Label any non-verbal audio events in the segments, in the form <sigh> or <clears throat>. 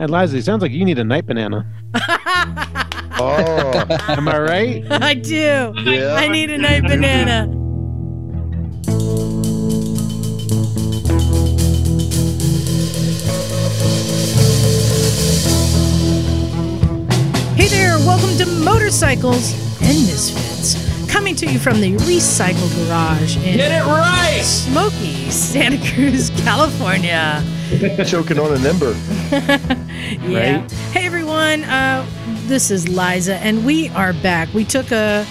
And Liza, it sounds like you need a night banana. <laughs> Oh, Am I right? <laughs> I do. Yeah. I need a night banana. Hey there, welcome to Motorcycles and Misfits. Coming to you from the Recycle Garage in Get it right! Smoky, Santa Cruz, <laughs> California. choking on an ember. <laughs> Yeah. Right? Hey everyone, uh, this is Liza, and we are back. We took a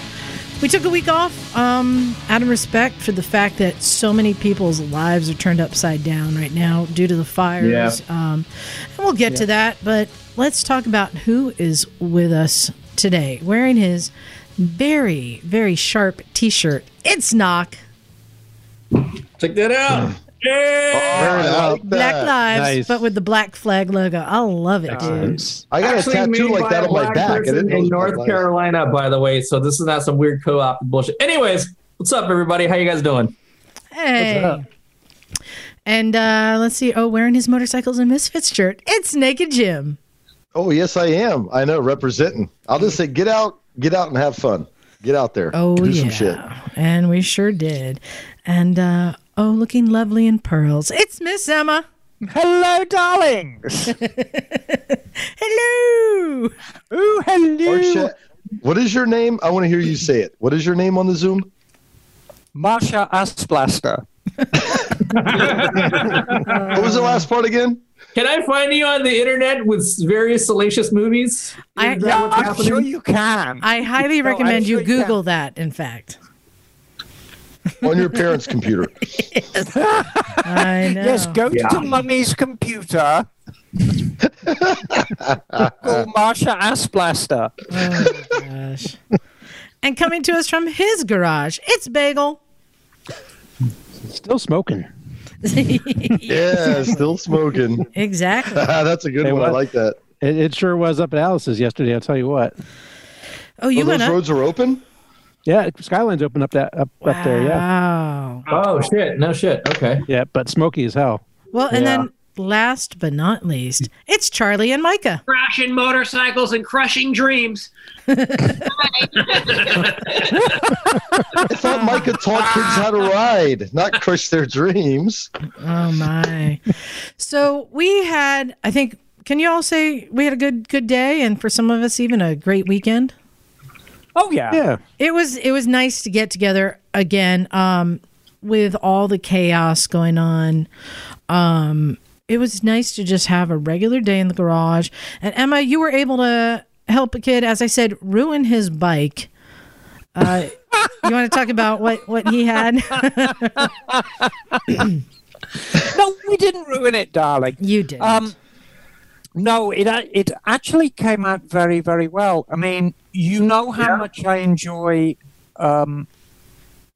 we took a week off um, out of respect for the fact that so many people's lives are turned upside down right now due to the fires. Um, and we'll get to that, but let's talk about who is with us today, wearing his very very sharp T-shirt. It's Nak. Check that out. Yeah. I like Black that. Lives, Nice. but with the black flag logo. I love it, dude. Excellent. I got Actually a tattoo made like that on my back. I person didn't know it in North Black Carolina, by the way. So this is not some weird co-op bullshit. Anyways, what's up, everybody? How you guys doing? Hey. And uh, let's see. Oh, wearing his motorcycles and misfits shirt. It's Naked Jim. Oh, yes, I am. I know, representing. I'll just say, get out, get out and have fun. Get out there. Oh do yeah, some shit. and we sure did. And uh, oh, looking lovely in pearls. It's Miss Emma. Hello, darlings. <laughs> Hello. Ooh, hello. Marsha, what is your name? I want to hear you say it. What is your name on the Zoom? Marsha Asplaster. What was the last part again? Can I find you on the internet with various salacious movies? I- Is that Yeah, what's I'm happening? sure you can. I highly No, recommend I'm you sure you Google that. In fact, On your parents' computer. <laughs> I know. Yes, go Yeah. to mummy's computer. <laughs> Google Marsha Asplaster. Oh gosh. and coming to us from his garage, it's Bagel. Still smoking. <laughs> Yeah, still smoking. exactly. <laughs> That's a good Hey, one. I like that. It, it sure was up at Alice's yesterday. I'll tell you what. Oh, you Oh, went those up. roads are open? Yeah, Skyline's open up that up, up there. Yeah, Wow. Oh shit! No shit. Okay. yeah, but smoky as hell. Well, and Yeah. then last but not least, it's Charley and Mycah. crashing motorcycles and crushing dreams. <laughs> I thought Mycah taught kids how to ride, not crush their dreams. Oh my. so we had I think can you all say we had a good good day and for some of us even a great weekend? Oh, yeah. Yeah, It was it was nice to get together again um with all the chaos going on. Um it was nice to just have a regular day in the garage. And Emma, you were able to help a kid as I said ruin his bike. Uh you want to talk about what what he had? <laughs> No, we didn't ruin it, darling. you did. Um, no, it it actually came out very very well. I mean, you know how much I enjoy um,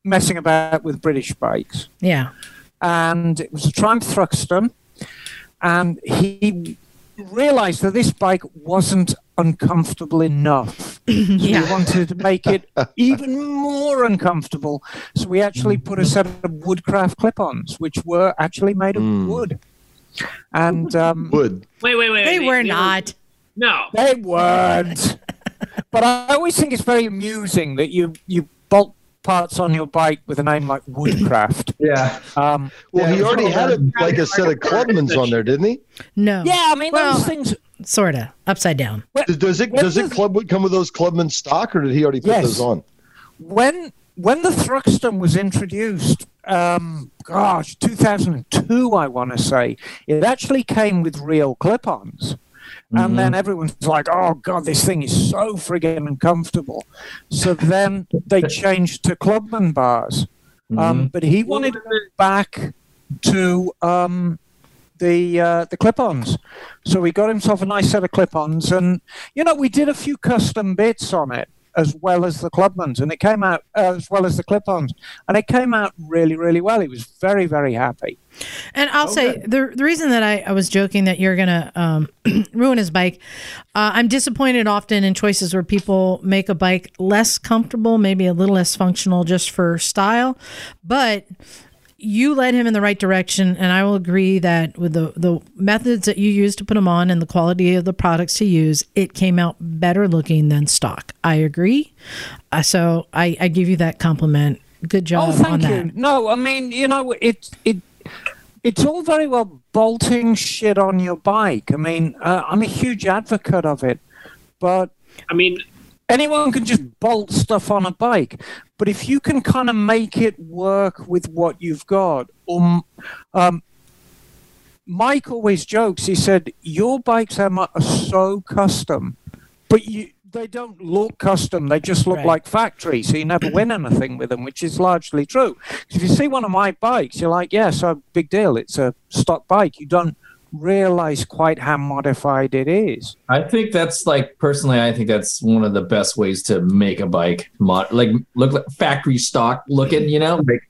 messing about with British bikes, yeah. and it was a Triumph Thruxton, and he realised that this bike wasn't uncomfortable enough. <laughs> Yeah. We wanted to make it <laughs> even more uncomfortable, so we actually put a set of woodcraft clip-ons, which were actually made of Mm. wood. And um, Wood. Wait, wait, wait. They were not. No. They weren't. <laughs> but I always think it's very amusing that you you bolt parts on your bike with a name like Woodcraft. <laughs> Yeah. Um, Well, Yeah, he already had a, like a set of Clubmans on there, didn't he? No. yeah, I mean Well- those things. Sort of. Upside down. Does- Does it does it club come with those Clubman stock, or did he already put Yes. those on? When when the Thruxton was introduced, um, gosh, 2002, I want to say, it actually came with real clip-ons. And then everyone's like, "Oh God, this thing is so friggin' uncomfortable." So then they changed to Clubman bars. Um, but he wanted to go back to um, the uh, the clip-ons, so he got himself a nice set of clip-ons, and you know we did a few custom bits on it as well as the Clubmans, and it came out uh, as well as the clip-ons, and it came out really really well. He was very very happy. And I'll say the the reason that I, I was joking that you're gonna um, <clears throat> ruin his bike, uh, I'm disappointed often in choices where people make a bike less comfortable, maybe a little less functional just for style, but you led him in the right direction, and I will agree that with the the methods that you used to put them on and the quality of the products to use, it came out better looking than stock. I agree. Uh, so I, I give you that compliment. Good job Oh, on thank that. you. No, I mean, you know, it it it's all very well bolting shit on your bike. I mean, uh, I'm a huge advocate of it, but I mean, anyone can just bolt stuff on a bike. But if you can kind of make it work with what you've got, um, um, Mike always jokes. He said, "Your bikes Emma, are so custom, but you." They don't look custom. They just look Right. like factory, so you never win anything with them, which is largely true. If you see one of my bikes, you're like, "Yeah, so big deal. It's a stock bike." You don't realize quite how modified it is. I think that's like personally, I think that's one of the best ways to make a bike, mod- like look like factory stock looking. You know, like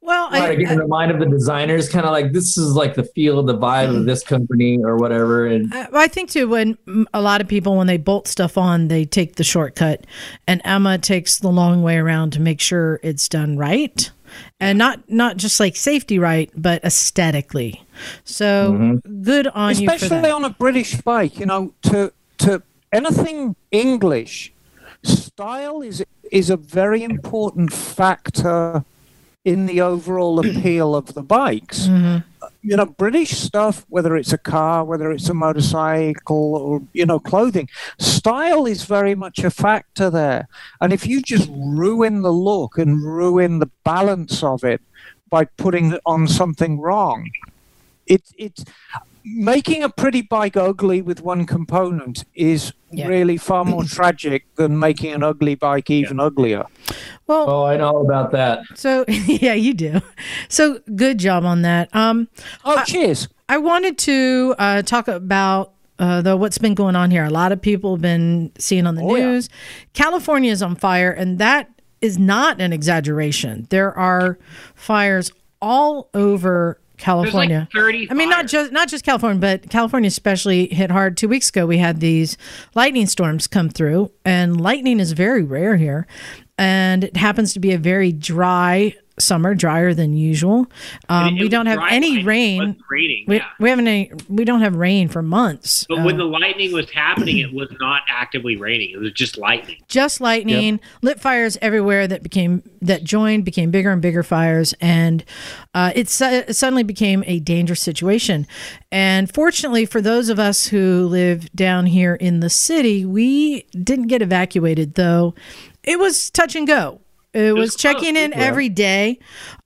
Well, try I, to get in the mind of the designers, kind of like this is like the feel of the vibe of this company or whatever. And I, I think too when a lot of people when they bolt stuff on, they take the shortcut, and Emma takes the long way around to make sure it's done right, and not not just like safety right, but aesthetically. So mm-hmm. good on you for especially that. on a British bike. You know, to to anything English, style is is a very important factor in the overall appeal of the bikes. Mm-hmm. You know, British stuff, whether it's a car, whether it's a motorcycle, or you know, clothing, style is very much a factor there. And if you just ruin the look and ruin the balance of it by putting on something wrong, it, it's making a pretty bike ugly with one component is Yeah. really far more <clears throat> tragic than making an ugly bike even uglier. Well, oh, I know about that. so <laughs> yeah, you do. So good job on that. Um, Oh, cheers. I wanted to uh, talk about uh, the what's been going on here. A lot of people have been seeing on the Oh, yeah. news. California is on fire, and that is not an exaggeration. There are fires all over there's California. like 30. I mean, not just not just California, but California especially hit hard. Two weeks ago, we had these lightning storms come through, and lightning is very rare here, and it happens to be a very dry summer, drier than usual. Um, we don't have any lightning. It rain. raining. We, yeah. we haven't any, we don't have rain for months. But Uh, when the lightning was happening, it was not actively raining. It was just lightning. just lightning, lit fires everywhere that became that joined became bigger and bigger fires, and uh, it, su- it suddenly became a dangerous situation. And fortunately for those of us who live down here in the city, we didn't get evacuated, though. It was touch and go. It, was, was close, checking in yeah. every day,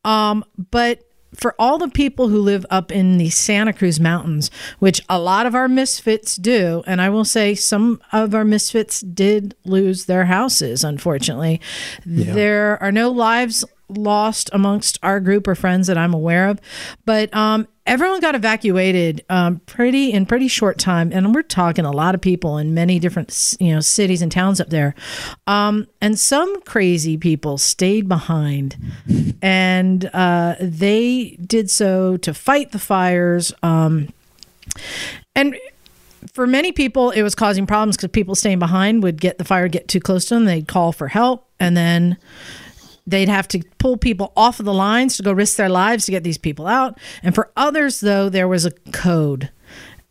um, but for all the people who live up in the Santa Cruz Mountains, which a lot of our misfits do, and I will say some of our misfits did lose their houses, unfortunately. There are no lives lost amongst our group or friends that I'm aware of, but um, everyone got evacuated um, pretty in pretty short time, and we're talking a lot of people in many different you know cities and towns up there, um, and some crazy people stayed behind, and uh, they did so to fight the fires. Um, and for many people, it was causing problems because people staying behind would get the fire get too close to them. They'd call for help, and then they'd have to pull people off of the lines to go risk their lives to get these people out. And for others, though, there was a code.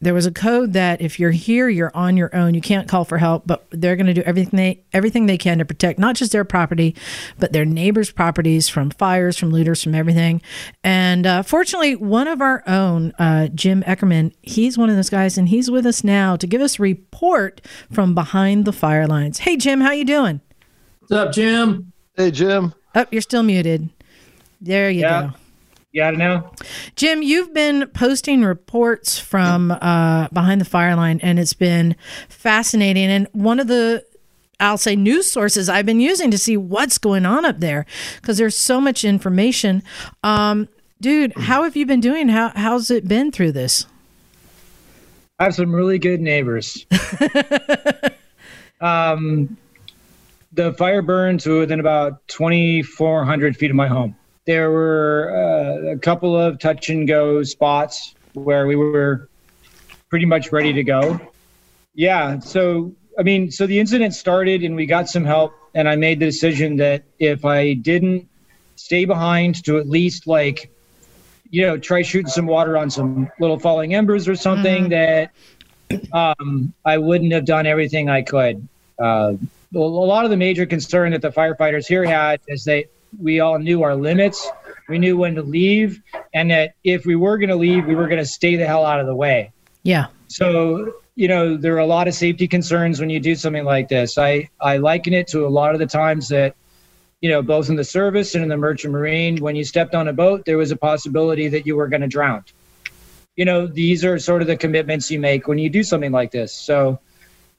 There was a code that if you're here, you're on your own. You can't call for help, but they're going to do everything they everything they can to protect not just their property, but their neighbors' properties from fires, from looters, from everything. And uh, fortunately, one of our own, uh, Jim Eckerman, he's one of those guys, and he's with us now to give us a report from behind the fire lines. Hey, Jim, how you doing? What's up, Jim? Hey, Jim. Oh, you're still muted. There you Yeah. go. You got it now? Jim, you've been posting reports from uh, behind the fire line, and it's been fascinating. And one of the I'll say news sources I've been using to see what's going on up there because there's so much information. Um, dude, how have you been doing? How how's it been through this? I have some really good neighbors. <laughs> um, the fire burned to within about 2,400 feet of my home. There were uh, a couple of touch and go spots where we were pretty much ready to go. Yeah. So, I mean, so the incident started and we got some help. And I made the decision that if I didn't stay behind to at least like you know, try shooting some water on some little falling embers or something that um, I wouldn't have done everything I could. Uh, a lot of the major concern that the firefighters here had is that we all knew our limits, we knew when to leave, and that if we were going to leave, we were going to stay the hell out of the way. Yeah. So, you know, there are a lot of safety concerns when you do something like this. I, I liken it to a lot of the times that, you know, both in the service and in the merchant marine, when you stepped on a boat, there was a possibility that you were going to drown. You know, these are sort of the commitments you make when you do something like this. So,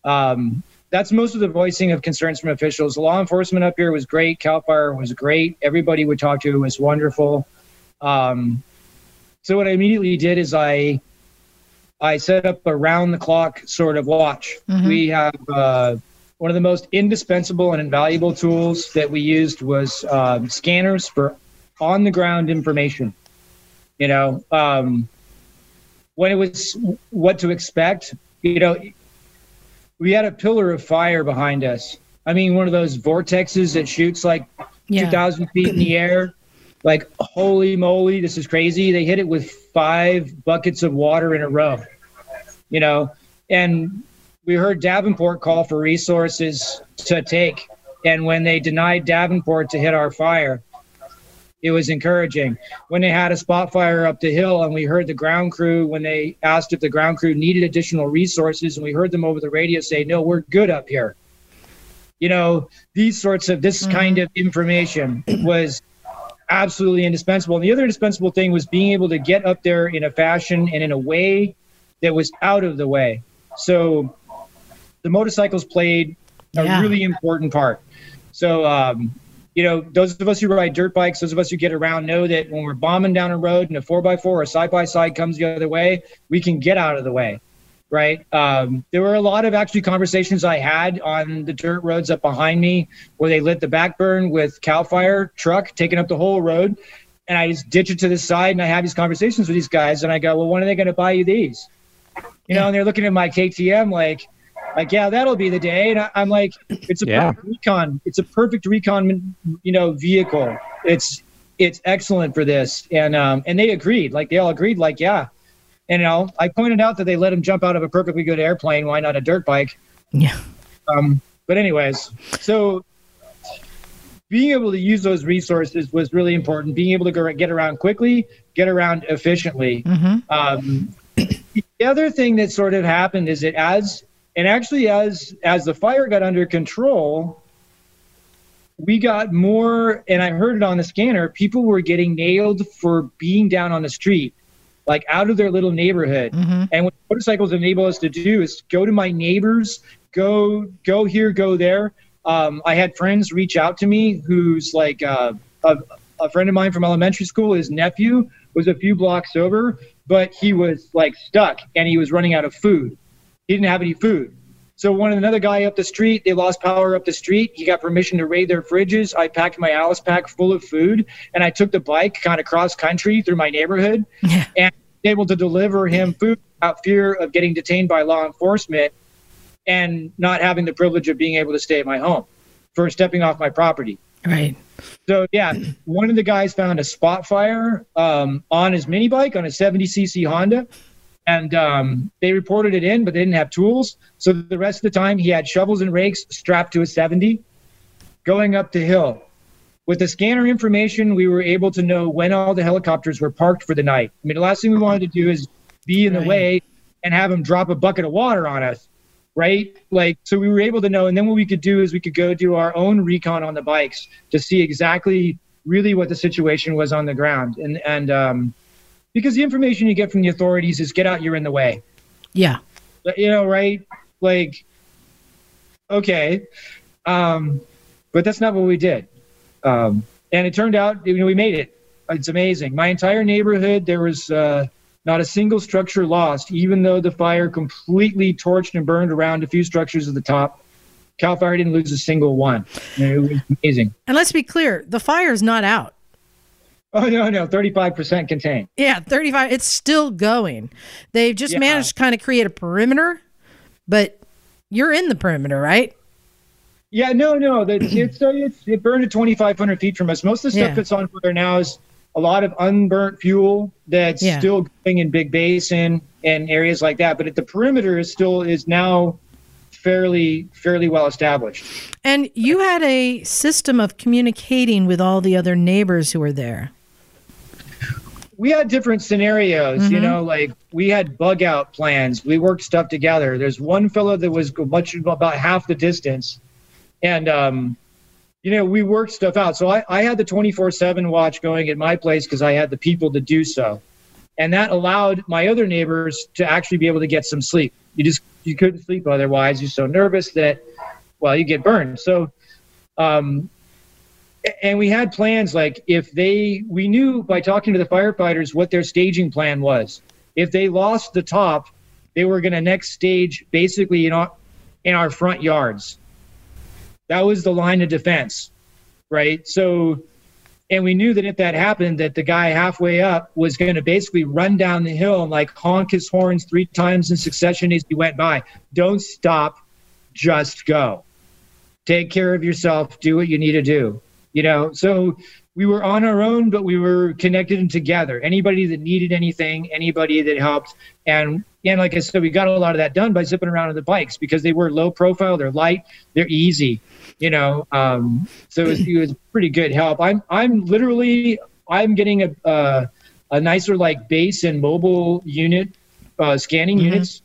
um, that's most of the voicing of concerns from officials. Law enforcement up here was great. Cal Fire was great. Everybody we talked to was wonderful. Um, so what I immediately did is I I set up a round the clock sort of watch. We have uh, one of the most indispensable and invaluable tools that we used was um, scanners for on the ground information. You know, um, when it was what to expect, you know, we had a pillar of fire behind us. I mean, one of those vortexes that shoots like Yeah. 2,000 feet in the <clears throat> air. Like, holy moly, this is crazy. They hit it with five buckets of water in a row, you know, and we heard Davenport call for resources to take. And when they denied Davenport to hit our fire, it was encouraging. When they had a spot fire up the hill and we heard the ground crew, when they asked if the ground crew needed additional resources, and we heard them over the radio say, No, we're good up here. You know, these sorts of this kind of information was absolutely indispensable. And the other indispensable thing was being able to get up there in a fashion and in a way that was out of the way. So the motorcycles played a Yeah. really important part. So, um, you know, those of us who ride dirt bikes, those of us who get around know that when we're bombing down a road and a four by four or side by side comes the other way, we can get out of the way. Right. Um, there were a lot of actually conversations I had on the dirt roads up behind me where they lit the backburn with Cal Fire truck taking up the whole road. And I just ditch it to the side and I have these conversations with these guys and I go, well, when are they going to buy you these? You know, and they're looking at my KTM like, like, yeah, that'll be the day. And I, I'm like, it's a Yeah. perfect recon. It's a perfect recon, you know, vehicle. It's it's excellent for this. And um, and they agreed. Like they all agreed. Like, yeah. And you know, I pointed out that they let him jump out of a perfectly good airplane. Why not a dirt bike? Yeah. Um, but anyways, so being able to use those resources was really important. Being able to go, get around quickly, get around efficiently. Mm-hmm. Um, the other thing that sort of happened is that as and actually as as the fire got under control, we got more. And I heard it on the scanner. People were getting nailed for being down on the street, like out of their little neighborhood. Mm-hmm. And what motorcycles enable us to do is go to my neighbors, go go here, go there. Um, I had friends reach out to me who's like uh, a, a friend of mine from elementary school. His nephew was a few blocks over, but he was like stuck and he was running out of food. He didn't have any food. So one another guy up the street, they lost power up the street. He got permission to raid their fridges. I packed my Alice pack full of food, and I took the bike kind of cross country through my neighborhood, Yeah. and able to deliver him food without fear of getting detained by law enforcement, and not having the privilege of being able to stay at my home for stepping off my property. Right. So yeah, one of the guys found a spot fire um, on his mini bike on a 70cc Honda, and um, they reported it in, but they didn't have tools. So the rest of the time, he had shovels and rakes strapped to a 70, going up the hill. With the scanner information, we were able to know when all the helicopters were parked for the night. I mean, the last thing we wanted to do is be in the Right. way and have them drop a bucket of water on us right? Like, so we were able to know. And then what we could do is we could go do our own recon on the bikes to see exactly really what the situation was on the ground. And, and, um, because the information you get from the authorities is get out, you're in the way. Yeah. You know, right? Like, okay. Um, but that's not what we did. Um, and it turned out, you know, we made it. It's amazing. My entire neighborhood, there was, uh, not a single structure lost, even though the fire completely torched and burned around a few structures at the top. Cal Fire didn't lose a single one. It was amazing. And let's be clear, the fire is not out. Oh no, no, thirty-five percent contained. Yeah, 35. It's still going. They've just Yeah. managed to kind of create a perimeter, but you're in the perimeter, right? Yeah, no, no, that <clears throat> it's, it's it burned at twenty-five hundred feet from us. Most of the stuff Yeah. that's on fire now is a lot of unburnt fuel that's Yeah. still going in Big Basin and areas like that. But at the perimeter is still is now fairly fairly well established. And you had a system of communicating with all the other neighbors who were there. We had different scenarios, you know, like we had bug out plans. We worked stuff together. There's one fellow that was much about half the distance. And, um, you know, we worked stuff out. So I, I had the 24 7 watch going at my place because I had the people to do so. And that allowed my other neighbors to actually be able to get some sleep. You just, you couldn't sleep otherwise. You're so nervous that, well, you get burned. So, um, and we had plans like if they we knew by talking to the firefighters what their staging plan was. If they lost the top they were going to next stage basically in our in our front yards. That was the line of defense right? So and we knew that if that happened that the guy halfway up was going to basically run down the hill and like honk his horns three times in succession as he went by. Don't stop just go. Take care of yourself do what you need to do you know? So we were on our own but we were connected and together. Anybody that needed anything anybody that helped. And and like i said we got a lot of that done by zipping around on the bikes because they were low profile they're light they're easy you know? Um, so it was, it was pretty good help. I'm i'm literally i'm getting a uh, a nicer like base and mobile unit uh, scanning units.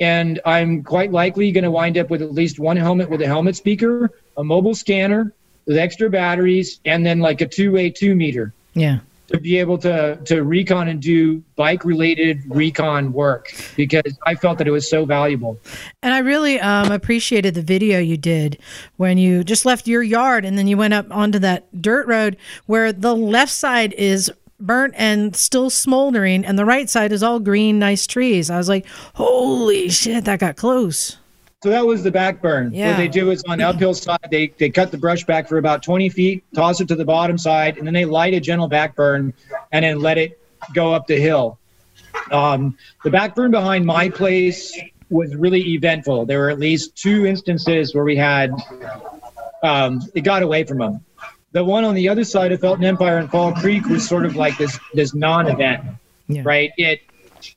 And i'm quite likely going to wind up with at least one helmet with a helmet speaker a mobile scanner with extra batteries and then like a two-way two meter Yeah. to be able to to recon and do bike related recon work because I felt that it was so valuable. And I really um, appreciated the video you did when you just left your yard and then you went up onto that dirt road where the left side is burnt and still smoldering and the right side is all green, nice trees. I was like, holy shit, that got close. So that was the back burn. Yeah. What they do is on the uphill side, they, they cut the brush back for about 20 feet, toss it to the bottom side, and then they light a gentle back burn and then let it go up the hill. Um, the back burn behind my place was really eventful. There were at least two instances where we had um, it got away from them. The one on the other side of Felton Empire and Fall Creek was sort of like this this non-event, Yeah. right? It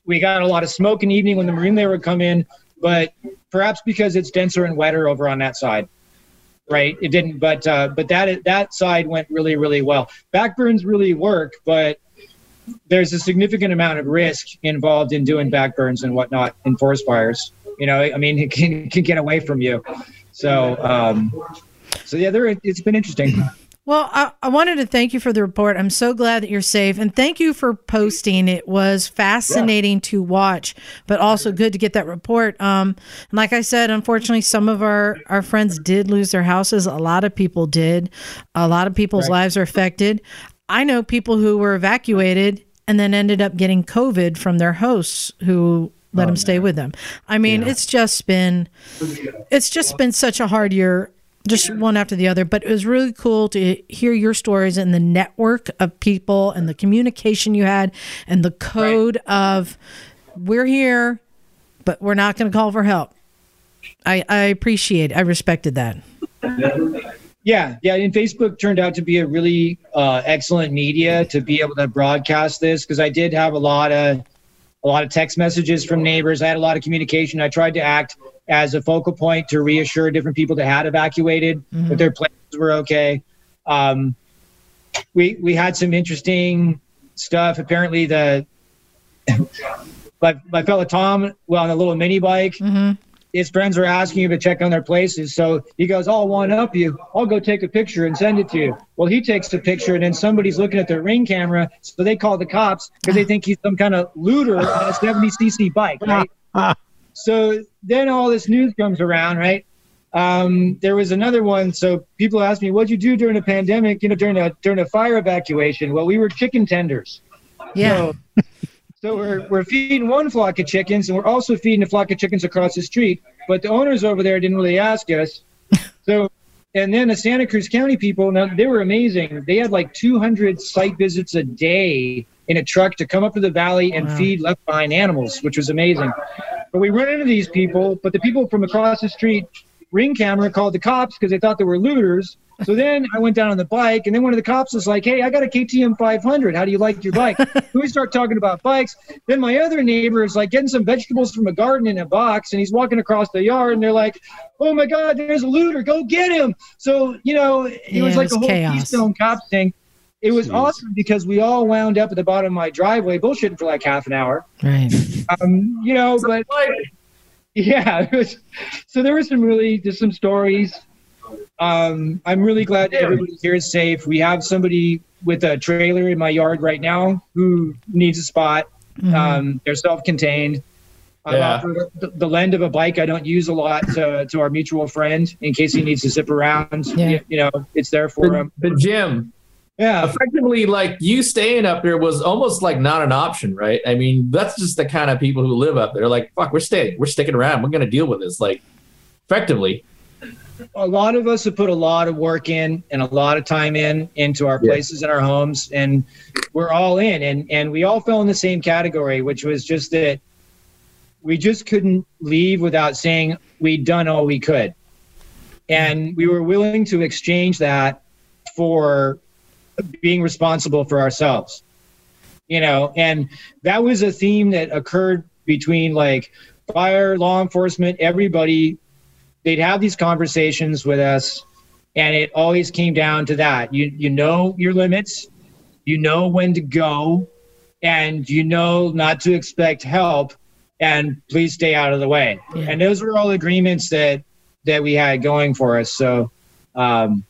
we got a lot of smoke in the evening when the marine layer would come in, but perhaps because it's denser and wetter over on that side, right? It didn't, but uh, but that that side went really really well. Backburns really work, but there's a significant amount of risk involved in doing backburns and whatnot in forest fires. You know, I mean, <laughs> it can, it can get away from you. So, um, so yeah, there. It's been interesting. Well, I, I wanted to thank you for the report. I'm so glad that you're safe. And thank you for posting. It was fascinating to watch, but also good to get that report. Um, and like I said, unfortunately, some of our, our friends did lose their houses. A lot of people did. A lot of people's lives are affected. I know people who were evacuated and then ended up getting COVID from their hosts who let them stay with them. I mean, it's just been it's just been such a hard year just one after the other. But it was really cool to hear your stories and the network of people and the communication you had and the code of we're here but we're not going to call for help. I i appreciate i respected that. Yeah, yeah, and Facebook turned out to be a really uh, excellent media to be able to broadcast this because I did have a lot of a lot of text messages from neighbors. I had a lot of communication. I tried to act as a focal point to reassure different people that had evacuated that their places were okay. Um, we we had some interesting stuff. Apparently, the my my fellow Tom, well, on a little mini bike, his friends were asking him to check on their places. So he goes, I'll one up you. I'll go take a picture and send it to you. Well, he takes the picture and then somebody's looking at their ring camera. So they call the cops because they <sighs> think he's some kind of looter on a 70cc bike, right? <laughs> so then all this news comes around, right? Um, there was another one. So people ask me, what'd you do during a pandemic, you know, during a, during a fire evacuation? Well, we were chicken tenders. yeah So, so we're, we're feeding one flock of chickens, and we're also feeding a flock of chickens across the street. But the owners over there didn't really ask us. So, and then the Santa Cruz County people, now they were amazing. They had like 200 site visits a day in a truck to come up to the valley and feed left behind animals, which was amazing. But we run into these people, but the people from across the street ring camera called the cops because they thought they were looters. So then I went down on the bike, and then one of the cops was like, "Hey, I got a KTM 500. How do you like your bike?" so <laughs> we start talking about bikes. Then my other neighbor is like getting some vegetables from a garden in a box, and he's walking across the yard, and they're like, "Oh my God, there's a looter! Go get him!" So you know, it Yeah, was it like was a whole chaos. Keystone Cops thing. It was Jeez. awesome because we all wound up at the bottom of my driveway bullshitting for like half an hour. Right. Um, you know, but yeah, <laughs> it was, so there were some really just some stories. Um, I'm really glad that everybody here is safe. We have somebody with a trailer in my yard right now who needs a spot. Mm-hmm. Um, they're self-contained. I Yeah. offer the, the lend of a bike I don't use a lot to, to our mutual friend in case he needs to zip around. Yeah. You, you know, it's there for But, him. but Jim, Yeah. effectively, like you staying up there was almost like not an option, right? I mean, that's just the kind of people who live up there. Like, fuck, we're staying, we're sticking around. We're gonna deal with this. Like, effectively, a lot of us have put a lot of work in and a lot of time in into our Yeah. places and our homes and we're all in and and we all fell in the same category which was just that we just couldn't leave without saying we'd done all we could and we were willing to exchange that for being responsible for ourselves you know? And that was a theme that occurred between like fire law enforcement everybody. They'd have these conversations with us and it always came down to that. You you know your limits. You know when to go. And you know not to expect help. And please stay out of the way. Yeah. and those were all agreements that that we had going for us. So um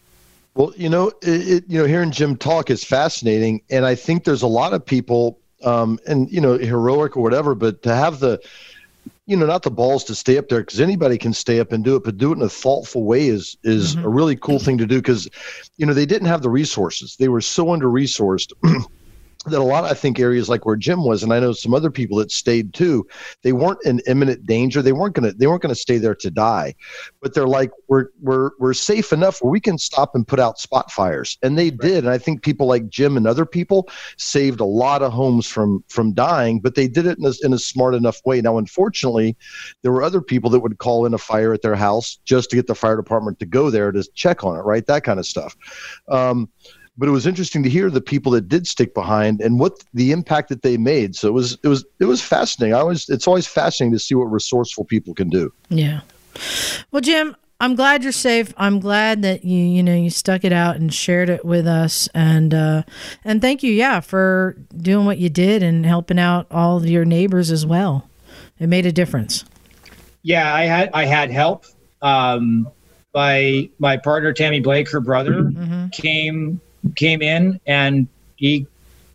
Well, you know, it, it, you know, hearing Jim talk is fascinating, and I think there's a lot of people, um, and you know, heroic or whatever, but to have the, you know, not the balls to stay up there because anybody can stay up and do it, but do it in a thoughtful way is is a really cool thing to do because, you know, they didn't have the resources; they were so under resourced. <clears throat> That a lot, I think, areas like where Jim was, and I know some other people that stayed too. They weren't in imminent danger. They weren't gonna. They weren't gonna stay there to die but they're like we're we're we're safe enough where we can stop and put out spot fires and they did and i think people like jim and other people saved a lot of homes from from dying but they did it in a, in a smart enough way now unfortunately there were other people that would call in a fire at their house just to get the fire department to go there to check on it right that kind of stuff um, but it was interesting to hear the people that did stick behind and what the impact that they made so it was it was it was fascinating i was it's always fascinating to see what resourceful people can do Yeah. Well, Jim, I'm glad you're safe. I'm glad that you you know you stuck it out and shared it with us, and uh, and thank you, yeah, for doing what you did and helping out all of your neighbors as well. It made a difference. yeah i had i had help um by my partner tammy blake her brother Mm-hmm. came came in and he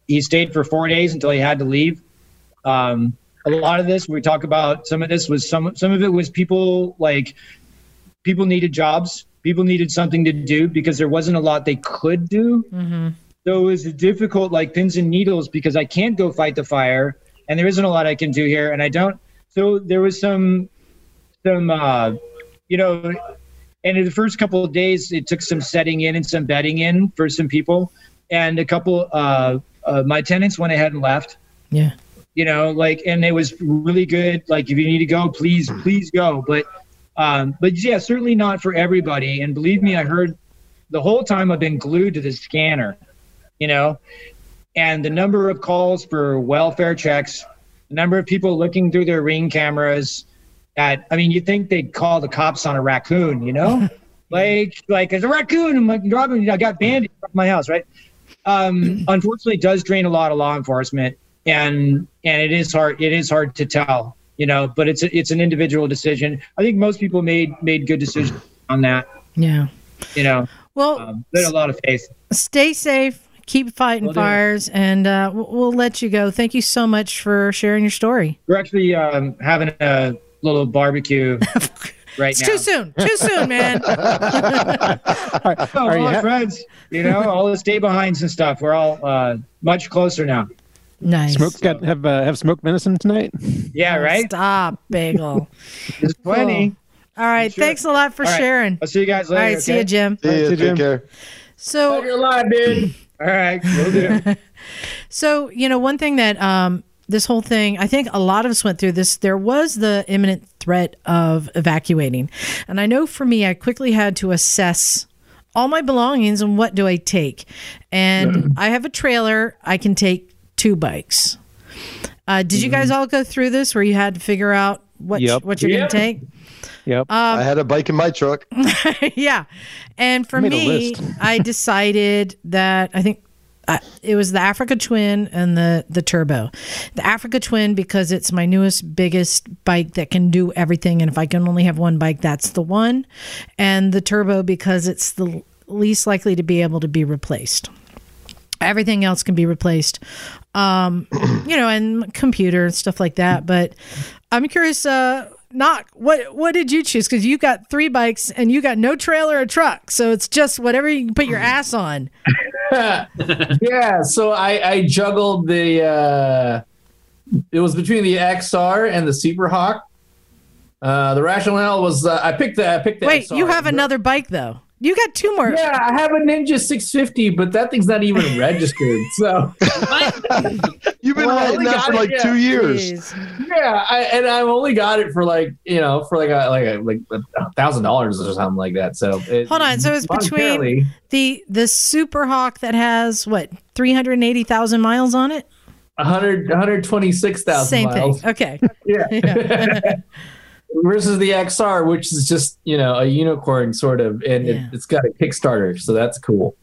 he stayed for four days until he had to leave. Um a lot of this we talk about some of this was some some of it was people like people needed jobs. People needed something to do because there wasn't a lot they could do. Mm-hmm. so it was difficult like pins and needles because i can't go fight the fire and there isn't a lot i can do here. And i don't so there was some some uh you know and in the first couple of days it took some setting in and some bedding in for some people. And a couple uh, uh my tenants went ahead and left. Yeah. you know like and it was really good. Like if you need to go please please go. But um but yeah certainly not for everybody. And believe me i heard the whole time i've been glued to the scanner you know and the number of calls for welfare checks the number of people looking through their ring cameras at i mean you think they'd call the cops on a raccoon you know <laughs> like like there's a raccoon i'm like robbing i got bandits at my house right um <clears throat> unfortunately it does drain a lot of law enforcement and and it is hard it is hard to tell you know but it's a, it's an individual decision i think most people made made good decisions on that Yeah. you know Well, um, had a lot of faith stay safe. Keep fighting Will do. fires, and uh, we'll, we'll let you go. Thank you so much for sharing your story. we're actually um having a little barbecue <laughs> right It's now too soon. Too soon, man. <laughs> <laughs> Are you all our ha- friends you know all the stay behinds and stuff we're all uh much closer now nice. Smoke got have uh, have smoked venison tonight. yeah right Stop, bagel. there's plenty All right. Sure. Thanks a lot for All right. sharing. i'll see you guys All later right. See you, Jim. See ya, See you, take Jim. care So, you're alive, dude. all right will do. So, you know, one thing that um, this whole thing, I think a lot of us went through this. There was the imminent threat of evacuating. And I know for me, I quickly had to assess all my belongings and what do I take? And I have a trailer. I can take two bikes. Uh, did you guys Mm-hmm. all go through this where you had to figure out what Yep. what you're Yep. going to take? Yep. I had a bike in my truck. <laughs> yeah. And for made me. I decided that I think uh, it was the Africa Twin and the the Turbo. The Africa Twin because it's my newest, biggest bike that can do everything, and if I can only have one bike, that's the one. And the Turbo because it's the least likely to be able to be replaced. Everything else can be replaced, um, <coughs> you know, and computer and stuff like that. But I'm curious. Uh, not what what did you choose? Because you got three bikes and you got no trailer or truck, so it's just whatever you can put your <laughs> ass on. <laughs> yeah, so I, I juggled the. Uh, it was between the XR and the Super Hawk. Uh, the rationale was uh, I picked the I picked the. Wait, XR. you have another bike though. You got two more. Yeah, I have a Ninja 650, but that thing's not even <laughs> registered. So <laughs> You've been Well, I riding that for like yeah. two years. Jeez. yeah, I, and I've only got it for like you know for like a like a like a thousand dollars or something like that. So it, Hold on, so it's between- The the Super Hawk that has what three hundred eighty thousand miles on it. 100 126,000 Same miles. thing. Okay. Yeah. <laughs> Yeah. Versus the XR, which is just you know a unicorn sort of, and Yeah. it, it's got a Kickstarter, so that's cool.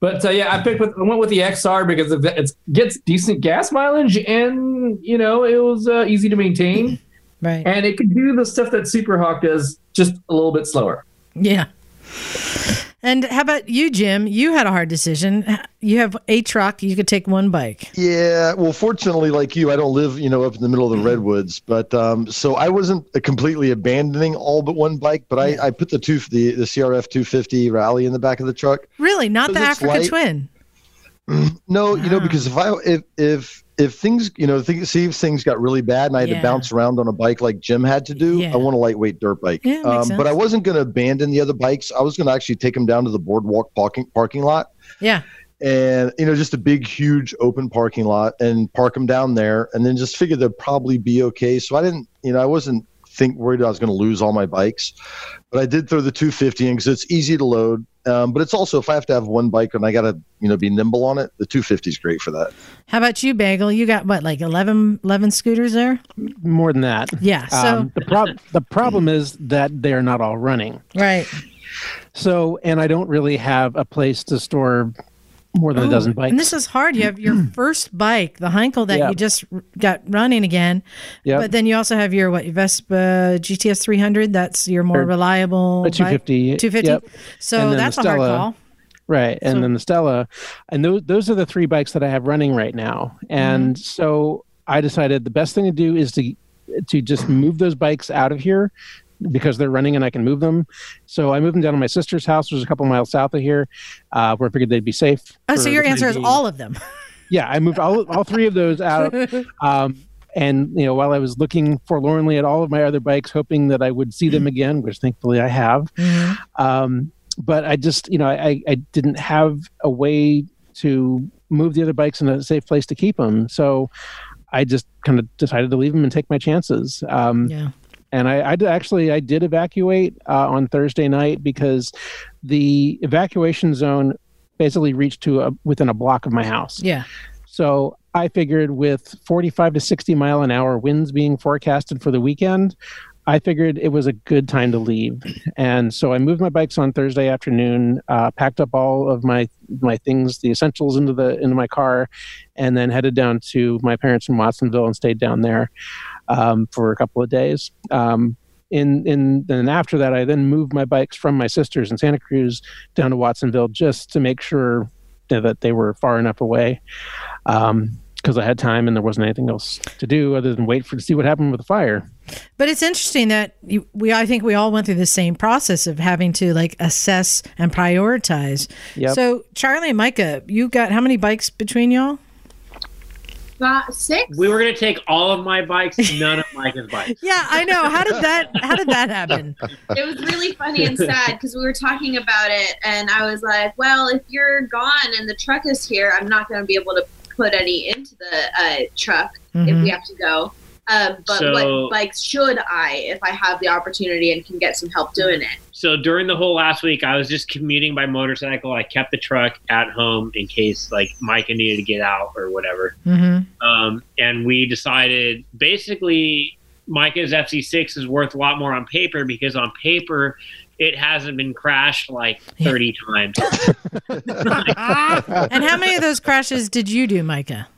But uh, yeah, I picked with I went with the XR because it it's, gets decent gas mileage, and you know it was uh, easy to maintain, <laughs> right. and it could do the stuff that Superhawk does just a little bit slower. Yeah. And how about you, Jim? You had a hard decision. You have a truck. You could take one bike. Yeah, well, fortunately, like you, I don't live, you know, up in the middle of the redwoods. But um, so I wasn't completely abandoning all but one bike. But I, I put the two, the the CRF 250 Rally in the back of the truck. Really, not the Africa light. Twin. No, you know, because if I if if if things, you know, think, see if things got really bad and I had Yeah. to bounce around on a bike like Jim had to do, Yeah. I want a lightweight dirt bike. Yeah, um, but I wasn't going to abandon the other bikes. I was going to actually take them down to the boardwalk parking parking lot. Yeah. and you know just a big huge open parking lot and park them down there and then just figure they'd probably be okay so i didn't you know i wasn't think worried i was going to lose all my bikes but i did throw the 250 in because it's easy to load um, but it's also if i have to have one bike and i got to you know be nimble on it the 250 is great for that How about you, Bagel? You got what, like 11, 11 scooters there? More than that. Yeah. So, Um, the problem the problem is that they're not all running. right. So, and I don't really have a place to store more than a dozen bikes. Oh, And this is hard. You have your <clears throat> first bike, the Heinkel that Yeah. you just got running again. Yep. But then you also have your what Vespa GTS 300. That's your more Or reliable. a 250. 250. Yep. So that's a hard call. Right. And So- then the Stella. And those those are the three bikes that I have running right now. And Mm-hmm. so I decided the best thing to do is to to just move those bikes out of here because they're running and I can move them. So I moved them down to my sister's house, which is a couple miles south of here, uh, where I figured they'd be safe. Oh, so your answer is all of them. <laughs> yeah, I moved all all three of those out. <laughs> Um, and you know, while I was looking forlornly at all of my other bikes, hoping that I would see them again, which thankfully I have. Um, but I just, you know, I, I didn't have a way to move the other bikes in a safe place to keep them. So I just kind of decided to leave them and take my chances. Um, Yeah. And I, I actually I did evacuate uh, on Thursday night because the evacuation zone basically reached to a, within a block of my house. Yeah. So I figured with 45 to 60 mile an hour winds being forecasted for the weekend, I figured it was a good time to leave. And so I moved my bikes on Thursday afternoon, uh, packed up all of my my things, the essentials into the into my car, and then headed down to my parents in Watsonville and stayed down there um, for a couple of days. Um, in in then after that, I then moved my bikes from my sister's in Santa Cruz down to Watsonville just to make sure that they were far enough away because I had time and there wasn't anything else to do other than wait for to see what happened with the fire. But it's interesting that you, we, I think we all went through the same process of having to like assess and prioritize. Yep. So, Charley and Mycah, you got how many bikes between y'all? About six. We were gonna take all of my bikes, none of Mycah's bikes. <laughs> Yeah, I know. How did that? How did that happen? <laughs> it was really funny and sad because we were talking about it, and I was like, "Well, if you're gone and the truck is here, I'm not going to be able to put any into the uh, truck if Mhm. we have to go." Um, but So- what bikes should I if I have the opportunity and can get some help doing it? So during the whole last week, I was just commuting by motorcycle. I kept the truck at home in case like Mycah needed to get out or whatever. Mm-hmm. Um, and we decided basically Mycah's FC6 is worth a lot more on paper because on paper it hasn't been crashed like 30 times. <laughs> <laughs> And how many of those crashes did you do, Micah?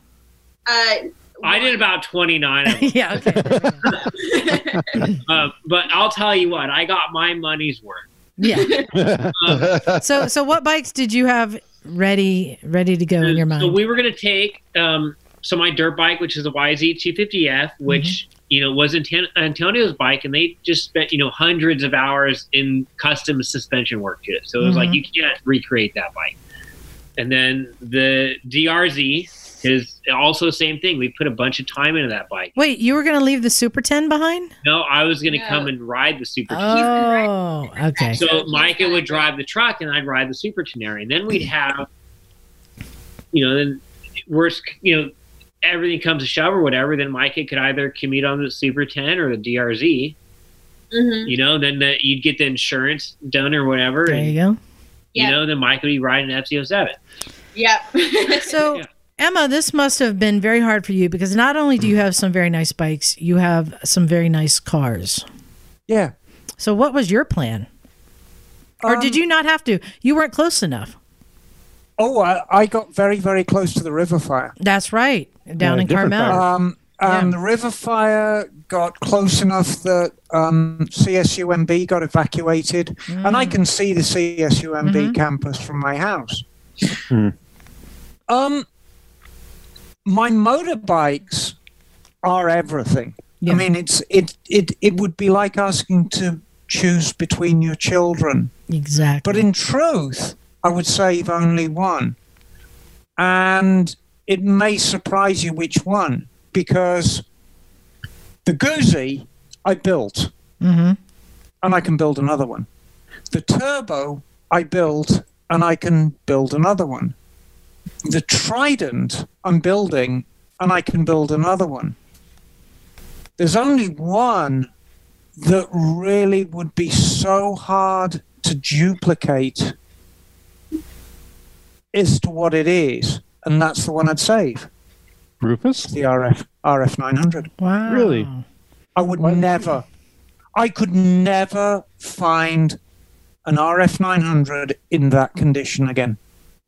Uh, I did about 29 of them. <laughs> yeah. Okay. Um, but I'll tell you what, I got my money's worth. Yeah. Um, <laughs> So, so what bikes did you have ready, ready to go in your mind? So we were going to take um, so my dirt bike, which is a YZ250F, which Mm-hmm. you know was Anton- Antonio's bike, and they just spent you know hundreds of hours in custom suspension work to it. So it was like Mhm. you can't recreate that bike. And then the DRZ is also same thing. We put a bunch of time into that bike. Wait, you were going to leave the Super 10 behind? No, I was going to No. come and ride the Super. Oh, okay. So Mycah would drive the truck and I'd ride the Super Tenere. And then we'd have, you know, then worst, you know, everything comes to shove or whatever, then Mycah could either commute on the Super 10 or the DRZ, mhm. you know, then the, you'd get the insurance done or whatever. There and, you go. you Yeah. know, then Mycah would be riding an FCO seven. Yep. <laughs> So, Yeah. Emma, this must have been very hard for you because not only do you have some very nice bikes, you have some very nice cars. Yeah. So, what was your plan? Or did Um, you not have to? You weren't close enough. Oh, I, I got very, very close to the river fire. That's right. Down Yeah, in Carmel. fire. Um, Yeah. the river fire got close enough that um, CSUMB got evacuated, and I can see the CSUMB Mhm. campus from my house. Hmm. Um, my motorbikes are everything. Yeah. I mean, it's it it it would be like asking to choose between your children. Exactly. But in truth, I would save only one. And it may surprise you which one, because the Guzzi I built, hmm and I can build another one. The Turbo I built, and I can build another one. The Trident I'm building, and I can build another one. There's only one that really would be so hard to duplicate as to what it is, and that's the one I'd save. Rufus? The RF RF 900. Wow. Really? I would What? never, I could never find an RF 900 in that condition again.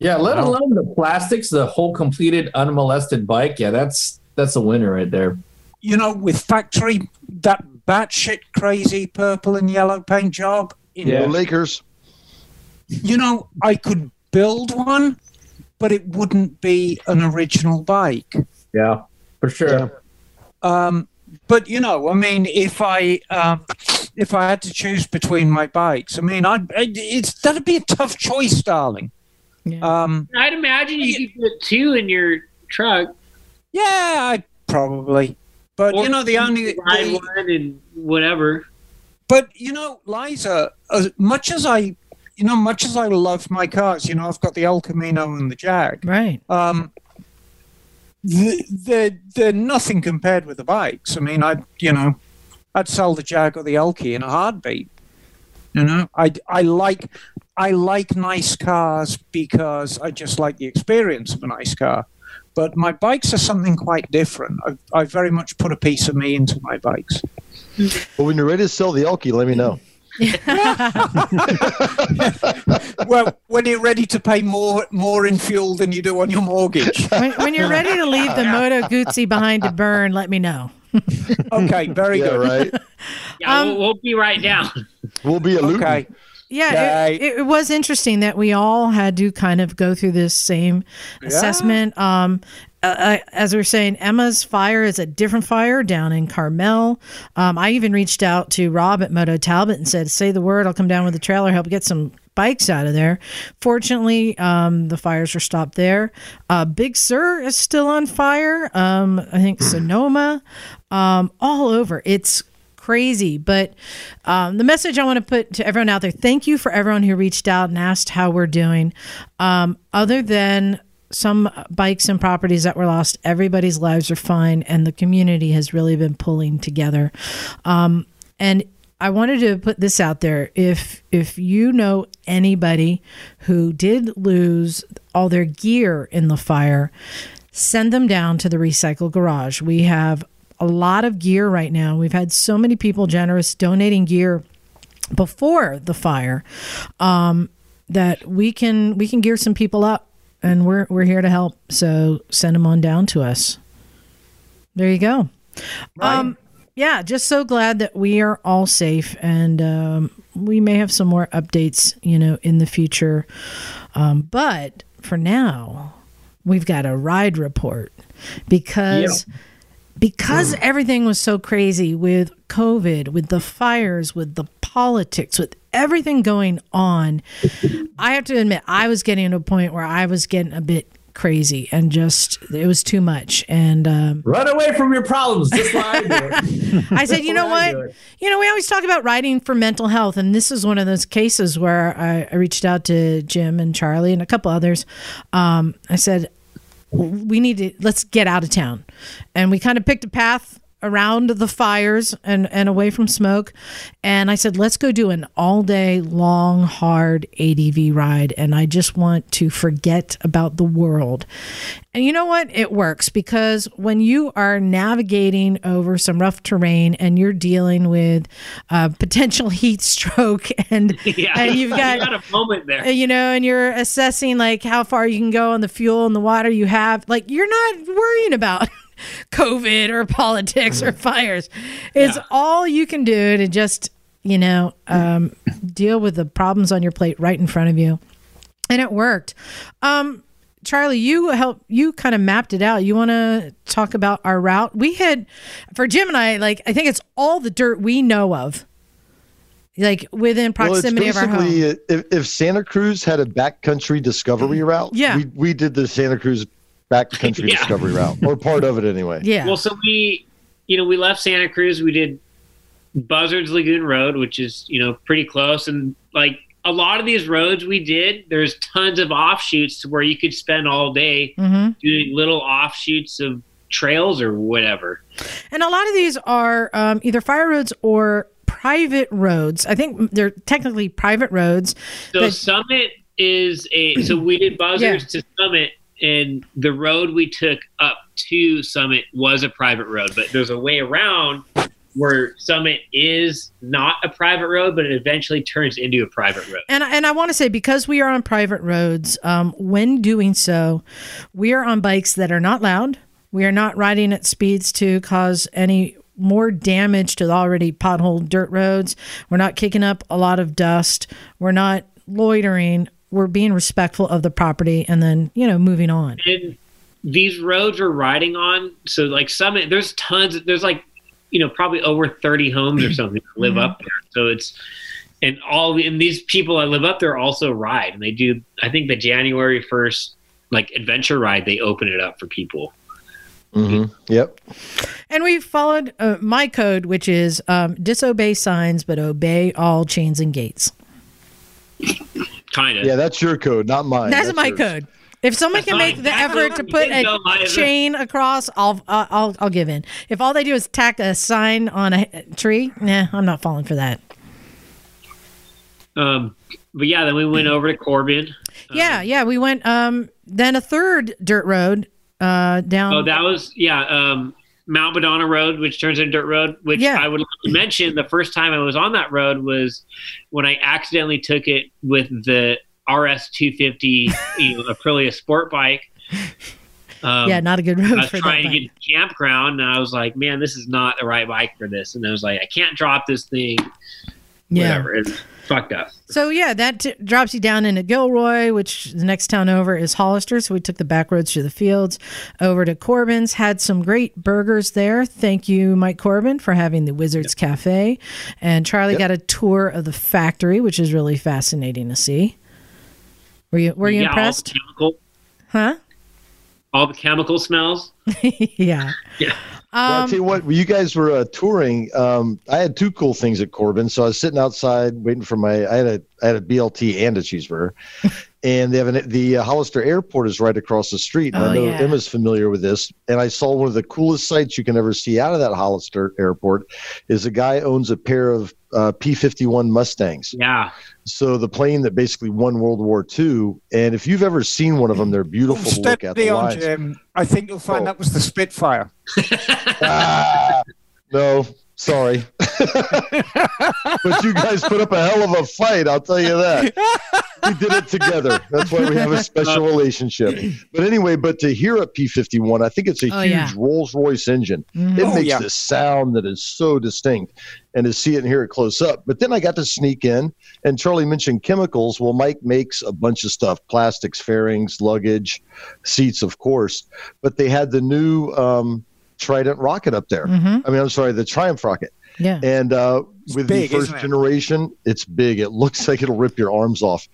Yeah, let Wow. alone the plastics, the whole completed unmolested bike. Yeah, that's that's a winner right there. You know, with factory that batshit crazy purple and yellow paint job. In, Yeah. The Lakers. You know, I could build one, but it wouldn't be an original bike. Yeah, for sure. Um, but you know, I mean, if I um, if I had to choose between my bikes, I mean, I'd, I'd it's that'd be a tough choice, darling. Yeah. Um, I'd imagine you could put two in your truck. yeah, I probably. But Or you know, the only ride the- one and whatever. But you know, Liza, as much as I, you know, much as I love my cars, you know, I've got the El Camino and the Jag. Right. Um, th- they're they're nothing compared with the bikes. I mean, I you know, I'd sell the Jag or the Elky in a heartbeat. You know, I I like I like nice cars because I just like the experience of a nice car. But my bikes are something quite different. I I very much put a piece of me into my bikes. But when you're ready to sell the Elky, let me know. <laughs> well, when you're ready to pay more more in fuel than you do on your mortgage. when, when you're ready to leave the Moto Guzzi behind to burn, let me know. Okay, very yeah, good. right. Yeah, Um, we'll, we'll be right down. We'll be a Luton. Okay. Yeah, it, it was interesting that we all had to kind of go through this same assessment. Um, uh, uh, as we are saying, Emma's fire is a different fire down in Carmel. Um, I even reached out to Rob at Moto Talbott and said, "Say the word, I'll come down with the trailer, help get some bikes out of there." Fortunately, um, the fires were stopped there. Uh, Big Sur is still on fire. Um, I think <clears throat> Sonoma, um, all over. It's crazy. But um, the message I want to put to everyone out there thank you for everyone who reached out and asked how we're doing. Um, other than some bikes and properties that were lost. Everybody's lives are fine, and the community has really been pulling together. Um, and I wanted to put this out there. If if you know anybody who did lose all their gear in the fire, send them down to the recycle garage. We have a lot of gear right now. We've had so many people generous donating gear before the fire um, that we can we can gear some people up, and we're we're here to help. So send them on down to us. There you go. Um, yeah, just so glad that we are all safe, and um, we may have some more updates, you know, in the future. Um, but for now, we've got a ride report because because everything was so crazy with COVID, with the fires, with the politics, with everything going on. I have to admit, I was getting to a point where I was getting a bit crazy and just it was too much and um, Run away from your problems, just like I. <laughs> <laughs> I said, you know what? You know, we always talk about writing for mental health, and this is one of those cases where I, I reached out to Jim and Charley and a couple others. Um, I said, we need to let's get out of town, and we kind of picked a path around the fires and, and away from smoke. And I said, let's go do an all day long, hard ADV ride. And I just want to forget about the world. And you know what? It works because when you are navigating over some rough terrain and you're dealing with uh, potential <laughs> heat stroke and, <laughs> Yeah, and you've <laughs> got you got a moment there. uh, you know, and you're assessing like how far you can go on the fuel and the water you have, like you're not worrying about COVID or politics or fires. It's all you can do to just, you know, um, deal with the problems on your plate right in front of you. And it worked. Um, Charley, you help you kind of mapped it out. You want to talk about our route? We had for Jim and I, like I think it's all the dirt we know of, like within proximity well, of our home. basically, uh, If, if Santa Cruz had a backcountry discovery route, Yeah. we, we did the Santa Cruz backcountry <laughs> Yeah. discovery route, or part of it anyway. Yeah. Well, so we, you know, we left Santa Cruz. We did Buzzards Lagoon Road, which is you know pretty close, and like a lot of these roads we did, there's tons of offshoots to where you could spend all day hmm doing little offshoots of trails or whatever. And a lot of these are um, either fire roads or private roads. I think they're technically private roads. So But- Summit is a so we did Buzzards to Summit, and the road we took up to Summit was a private road, but there's a way around where Summit is not a private road, but it eventually turns into a private road. And, and I want to say, because we are on private roads, um, when doing so, we are on bikes that are not loud. We are not riding at speeds to cause any more damage to the already potholed dirt roads. We're not kicking up a lot of dust. We're not loitering. We're being respectful of the property and then, you know, moving on. and these roads we're riding on so like some, there's tons there's like you know probably over 30 homes or something that live up there so it's and all and these people that live up there also ride and they do i think the january 1st like adventure ride they open it up for people Mm-hmm. Yep. And we followed uh, my code, which is um, disobey signs, but obey all chains and gates. <laughs> kind of Yeah, that's your code, not mine. That's, my yours. code. If someone That's can make fine. the That's effort to put a go live. chain across, I'll uh, I'll I'll give in. If all they do is tack a sign on a tree, nah, I'm not falling for that. um but yeah then we went over to corbin yeah, yeah, we went um then a third dirt road uh down. oh that was yeah um Mount Madonna Road, which turns into dirt road, which Yeah. I would like to mention the first time I was on that road was when I accidentally took it with the RS 250, you know, Aprilia sport bike. Um, yeah, not a good I road was for that. trying to bike. get campground, and I was like, "Man, this is not the right bike for this." And I was like, "I can't drop this thing." Yeah. Whatever, fucked up. So yeah, that t- drops you down into Gilroy, which the next town over is Hollister. So we took the back roads through the fields over to Corbin's. Had some great burgers there. Thank you, Mike Corbin, for having the Wizards Cafe. And Charley Yep. got a tour of the factory, which is really fascinating to see. Were you Were you Yeah, impressed? All the, chemical, Huh? all the chemical smells. <laughs> yeah. Yeah. Well, Um, tell you what, when you guys were uh, touring, um, I had two cool things at Corbin. So I was sitting outside waiting for my, I had a, I had a BLT and a cheeseburger. And they have an, the uh, Hollister Airport is right across the street. And Oh, I know yeah. Emma's familiar with this, and I saw one of the coolest sights you can ever see out of that Hollister Airport is a guy owns a pair of uh, P-51 Mustangs. Yeah. So the plane that basically won World War II. And if you've ever seen one of them, they're beautiful to look at. The on, lines. Jim. I think you'll find Oh. that was the Spitfire. <laughs> Ah, no, sorry. <laughs> but you guys put up a hell of a fight, I'll tell you that. We did it together. That's why we have a special relationship. But anyway, but to hear a P 51, I think it's a Oh, huge yeah. Rolls Royce engine. Mhm. It Oh, makes yeah. this sound that is so distinct and to see it and hear it close up. But then I got to sneak in, and Charley mentioned chemicals. Well, Mike makes a bunch of stuff plastics, fairings, luggage, seats, of course. But they had the new um, Trident rocket up there. Mhm. I mean, I'm sorry, the Triumph rocket. Yeah. And uh, with big, the first it? generation, it's big. It looks like it'll rip your arms off.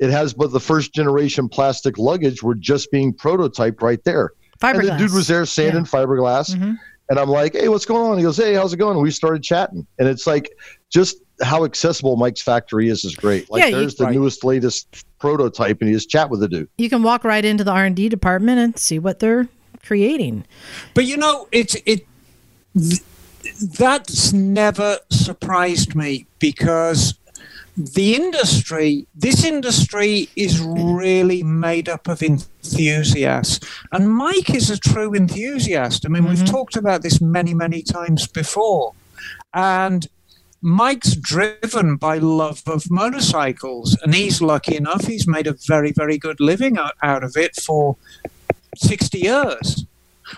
It has, but the first generation plastic luggage were just being prototyped right there. And the dude was there sanding fiberglass. Mhm. And I'm like, hey, what's going on? He goes, hey, how's it going? We started chatting. And it's like, just how accessible Mike's factory is is great. Like, Yeah, you- there's the Right. newest, latest prototype, and you just chat with the dude. You can walk right into the R and D department and see what they're creating. But you know, it's it. Th- that's never surprised me because the industry, this industry, is really made up of enthusiasts, and Mike is a true enthusiast. I mean, we've mm-hmm. talked about this many, many times before, and. Mike's driven by love of motorcycles, and he's lucky enough. He's made a very, very good living out, out of it for 60 years.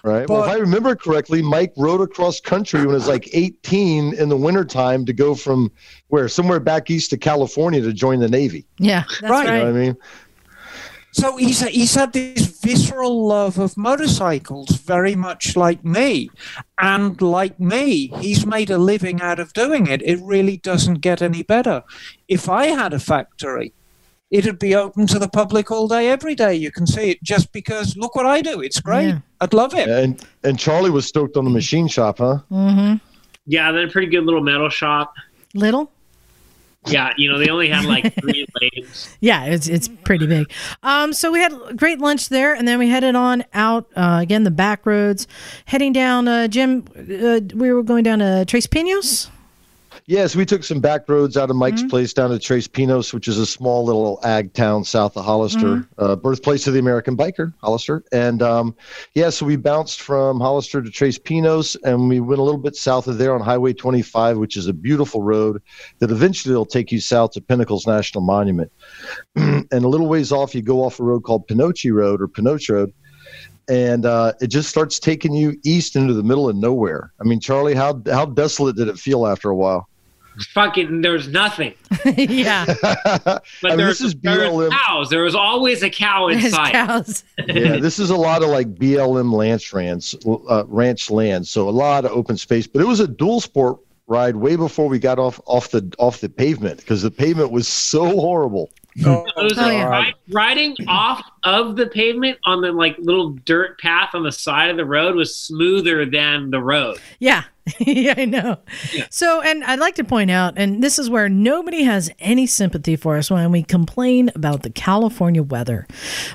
Right. well, if I remember correctly, Mike rode across country when he was like 18 in the wintertime to go from where? Somewhere back east to California to join the Navy. Yeah, that's Right. right. You know what I mean? So he's he's had this visceral love of motorcycles, very much like me, and like me, he's made a living out of doing it. It really doesn't get any better. If I had a factory, it'd be open to the public all day, every day. You can see it just because look what I do. It's great. Yeah. I'd love it. And and Charley was stoked on the machine shop, huh? Mm-hmm. Yeah, then a pretty good little metal shop. Little. Yeah, you know, they only had like three <laughs> lanes. Yeah, it's it's pretty big. Um, so we had a great lunch there, and then we headed on out uh, again the back roads, heading down. Uh, Jim, uh, we were going down to Tres Pinos. Yes, we took some back roads out of Mike's Mm-hmm. place down to Tres Pinos, which is a small little ag town south of Hollister, Mm-hmm. uh, birthplace of the American biker, Hollister. And um, yeah, so we bounced from Hollister to Tres Pinos, and we went a little bit south of there on Highway 25, which is a beautiful road that eventually will take you south to Pinnacles National Monument. <clears throat> and a little ways off, you go off a road called Pinocchi Road or Panoche Road. And uh, it just starts taking you east into the middle of nowhere. I mean, Charley, how how desolate did it feel after a while? Fucking, there's nothing. <laughs> yeah, But I mean, there's, this is there's BLM. cows. There was always a cow inside. cows. <laughs> yeah, this is a lot of like BLM ranch ranch, uh, ranch land, so a lot of open space. But it was a dual sport ride way before we got off off the off the pavement because the pavement was so horrible. Oh, It was like yeah. riding off of the pavement on the like little dirt path on the side of the road was smoother than the road. Yeah, <laughs> yeah, I know. So, and I'd like to point out, and this is where nobody has any sympathy for us when we complain about the California weather.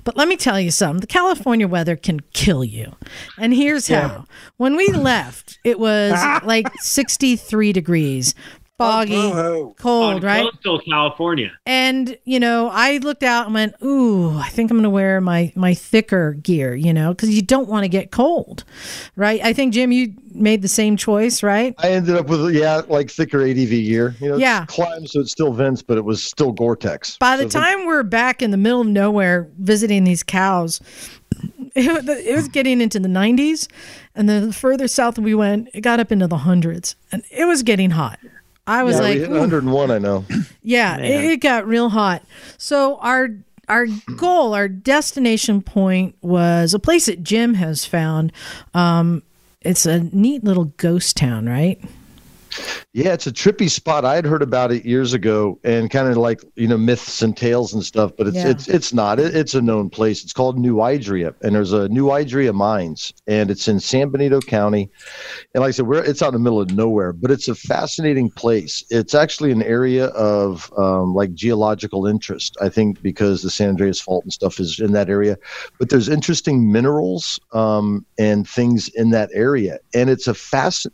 But let me tell you something the California weather can kill you. And here's how when we left, it was <laughs> like 63 degrees, foggy, boo-hoo. cold, on right? coastal California. And you know, I looked out and went, "Ooh, I think I'm going to wear my my thicker gear," you know, because you don't want to get cold, right? I think Jim, you made the same choice, right? I ended up with yeah, like thicker ADV gear. You know, Yeah. climb, so it still vents, but it was still Gore-Tex. By the So time we're back in the middle of nowhere visiting these cows, <laughs> it, it was getting into the 90s, and then the further south we went, it got up into the hundreds, and it was getting hot. I was yeah, we like, hit "Ooh." 101. I know. <laughs> Yeah, it, it got real hot. So our our goal, our destination point was a place that Jim has found. Um, it's a neat little ghost town, right? Yeah, it's a trippy spot. I had heard about it years ago, and kind of like you know myths and tales and stuff. But it's Yeah. it's it's not. It, it's a known place. It's called New Idria, and there's a New Idria mines, and it's in San Benito County. And like I said, we're it's out in the middle of nowhere, but it's a fascinating place. It's actually an area of um, like geological interest. I think because the San Andreas Fault and stuff is in that area, but there's interesting minerals um, and things in that area, and it's a fast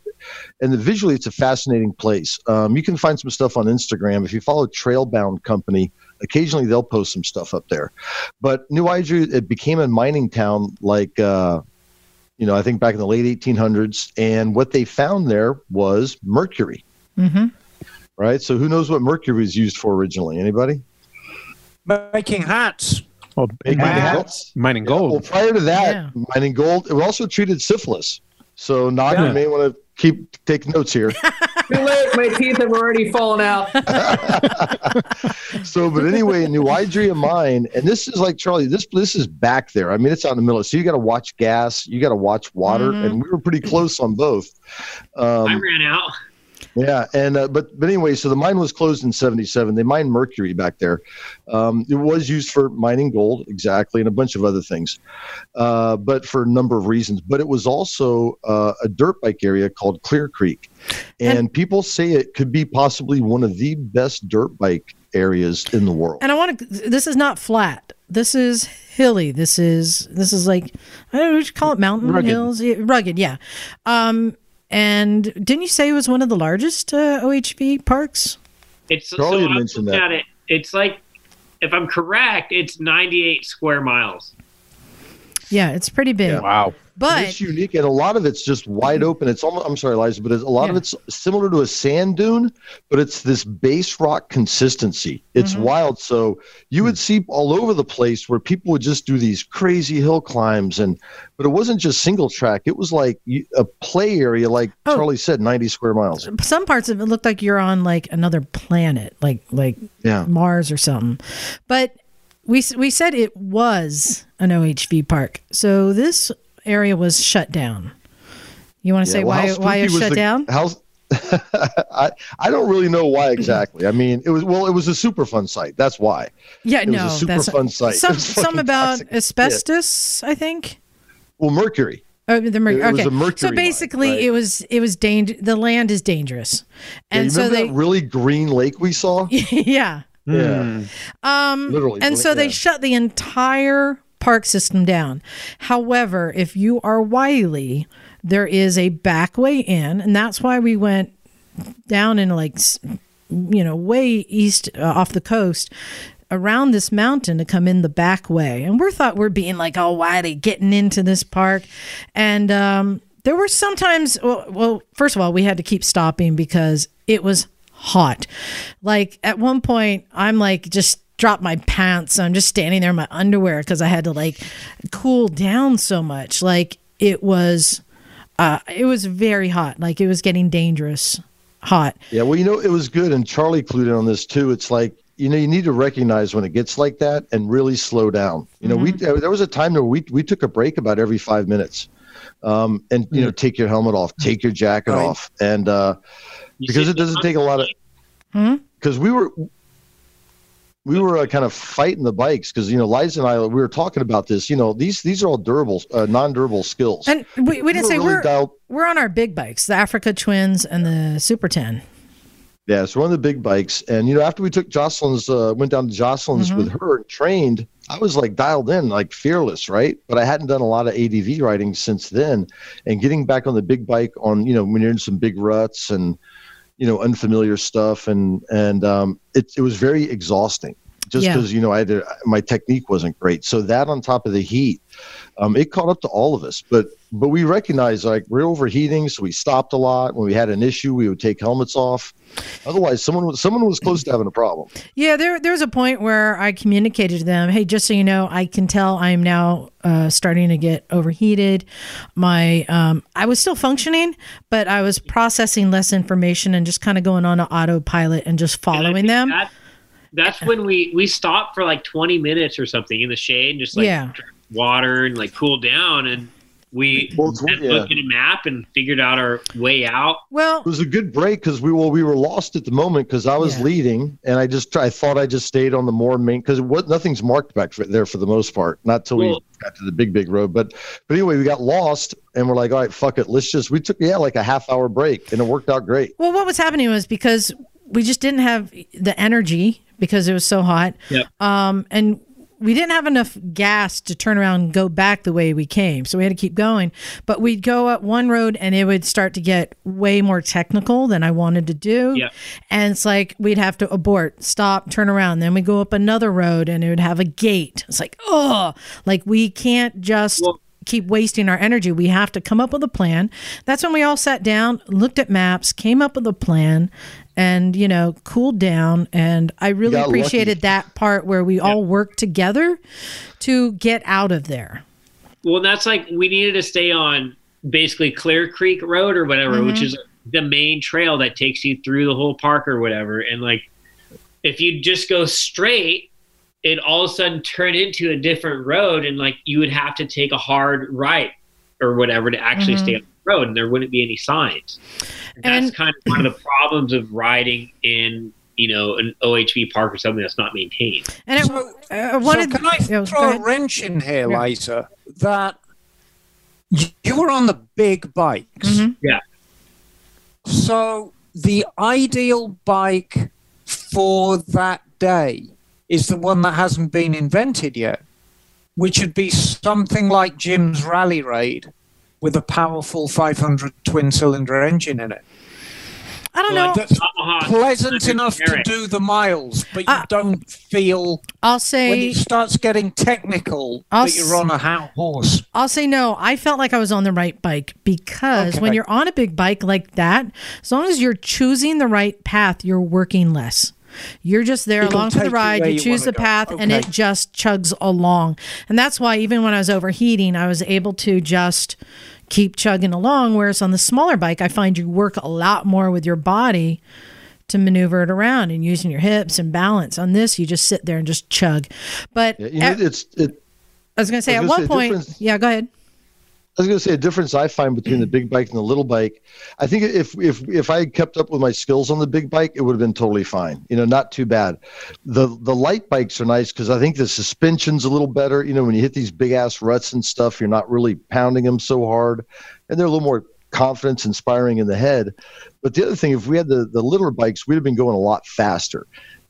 and the, visually it's a fascinating place. Um, you can find some stuff on Instagram if you follow Trailbound Company. Occasionally they'll post some stuff up there, but New Idria it became a mining town like. Uh, you know, I think back in the late 1800s, and what they found there was mercury. hmm Right. So who knows what mercury was used for originally? Anybody? Making hats. Well, Making mining, hats? mining gold. Well, prior to that, Yeah. mining gold, it also treated syphilis. So, Nak, Yeah. you may want to keep take notes here. <laughs> Too late. My teeth have already fallen out. <laughs> so, but anyway, in New Idria mine, and this is like Charley. This this is back there. I mean, it's out in the middle. So you got to watch gas, you got to watch water, Mhm. and we were pretty close on both. I Um, ran out. Yeah, and uh, but but anyway, so the mine was closed in '77. They mined mercury back there. Um, it was used for mining gold, exactly, and a bunch of other things, uh, but for a number of reasons. But it was also uh, a dirt bike area called Clear Creek, and, people say it could be possibly one of the best dirt bike areas in the world. And I want to. This is not flat. This is hilly. This is this is like I don't know what you call it. Mountain Rugged. hills, rugged. Yeah. Um. And didn't you say it was one of the largest uh, OHV parks? It's Charley so I mentioned that. it. It's like, if I'm correct, it's 98 square miles. Yeah, it's pretty big. Wow. But it's unique, and a lot of it's just wide open. It's almost, I'm sorry, Liza, but it's, a lot of it's similar to a sand dune, but it's this base rock consistency. It's Mhm. wild. So you would see all over the place where people would just do these crazy hill climbs, and but it wasn't just single track. It was like a play area, like Oh. Charley said, 90 square miles. some parts of it looked like you're on like another planet, like like Yeah. Mars or something. But we we said it was an OHV park, so this area was shut down. You want to Yeah, say well, why how why it spooky was shut the- down? How's <laughs> I, I don't really know why exactly. I mean, it was well, it was a super fun site. That's why. Yeah, it was a super that's fun site. Some some about toxic as shit. asbestos, I think. Well, mercury. Oh, the mer- It- it was okay. a mercury so mine, basically, right. it was it was danger. The land is dangerous, Yeah, and you so they that really green lake we saw? <laughs> yeah. Yeah. Um, Literally, and so they shut the entire park system down. However, if you are wily, there is a back way in, and that's why we went down in like, you know, way east uh, off the coast around this mountain to come in the back way. And we thought we're being like all wily getting into this park. And um, there were sometimes, well, well, first of all, we had to keep stopping because it was hot. Like at one point, I'm like just drop my pants. So I'm just standing there in my underwear because I had to like cool down so much. Like it was, uh, it was very hot. Like it was getting dangerous hot. Yeah, well, you know, it was good, and Charley clued in on this too. It's like you know, you need to recognize when it gets like that and really slow down. You know, we uh, there was a time where we we took a break about every five minutes, um, and you know, take your helmet off, take your jacket Right. off, and uh, because it doesn't take a lot of Hmm? because we were we were uh, kind of fighting the bikes because you know Liza and I we were talking about this. You know, these these are all durable, uh, non-durable skills. And we, we didn't were say really we're dialed- we're on our big bikes, the Africa Twins and the Super Ten. Yeah, so one of the big bikes, and you know, after we took Jocelyn's, uh, went down to Jocelyn's Mhm. with her and trained, I was like dialed in, like fearless, right? But I hadn't done a lot of ADV riding since then, and getting back on the big bike on, you know, when you're in some big ruts and, you know, unfamiliar stuff, and and um, it it was very exhausting, just Yeah. because you know I had to, my technique wasn't great. So that on top of the heat, um, it caught up to all of us. But but we recognized like we're overheating, so we stopped a lot. When we had an issue, we would take helmets off. Otherwise, someone was someone was close to having a problem. Yeah, there there's a point where I communicated to them, hey, just so you know, I can tell I'm now uh, starting to get overheated. My um, I was still functioning, but I was processing less information and just kind of going on an autopilot and just following think them. that- that's when we we stopped for like 20 minutes or something in the shade, and just like Yeah. drink water and like cool down. And We Well, went yeah. looking at a map and figured out our way out. Well, It was a good break because we well we were lost at the moment because I was Yeah. leading and I just I thought I just stayed on the more main because what nothing's marked back for, there for the most part not till we got to the big big road but but anyway we got lost and we're like all right fuck it let's just we took yeah like a half hour break and it worked out great Well, what was happening was because we just didn't have the energy because it was so hot. Yep. Um, and we didn't have enough gas to turn around and go back the way we came. So we had to keep going. But we'd go up one road and it would start to get way more technical than I wanted to do. Yep. And it's like we'd have to abort, stop, turn around. Then we go up another road and it would have a gate. It's like, oh, like we can't just Well- keep wasting our energy. We have to come up with a plan. That's when we all sat down, looked at maps, came up with a plan, and you know, cooled down. And I really appreciated lucky. that part where we all worked together to get out of there. Well, that's like we needed to stay on basically Clear Creek Road or whatever, which Mm-hmm. is the main trail that takes you through the whole park or whatever. And like, if you just go straight, it all of a sudden turned into a different road, and like you would have to take a hard right or whatever to actually Mm-hmm. stay on the road, and there wouldn't be any signs. That's And- kind of one of the problems of riding in. You know, an OHV park or something that's not maintained. And it, So- uh, one so of can I yeah, go throw a wrench in here, Yeah. Liza? That you were on the big bikes. Mhm. Yeah. So the ideal bike for that day is the one that hasn't been invented yet, which would be something like Jim's Rally Raid with a powerful 500 twin cylinder engine in it. I don't Well, know. like Yamaha Pleasant 100 enough to do the miles, but you Ah. don't feel I'll say when it starts getting technical I'll that you're on a ho- horse. I'll say no. I felt like I was on the right bike because when you're on a big bike like that, as long as you're choosing the right path, you're working less. You're just there It'll along for the ride. You you choose wanna the go. path and it just chugs along. And that's why even when I was overheating, I was able to just keep chugging along. Whereas on the smaller bike, I find you work a lot more with your body to maneuver it around and using your hips and balance. On this, you just sit there and just chug. But Yeah, you know, at- it's it. I was going to say at one say, point, yeah, go ahead. I was going to say a difference I find between the big bike and the little bike. I think if if if I had kept up with my skills on the big bike, it would have been totally fine. You know, not too bad. The the light bikes are nice because I think the suspension's a little better. You know, when you hit these big ass ruts and stuff, you're not really pounding them so hard, and they're a little more confidence inspiring in the head. But the other thing, if we had the the littler bikes, we'd have been going a lot faster.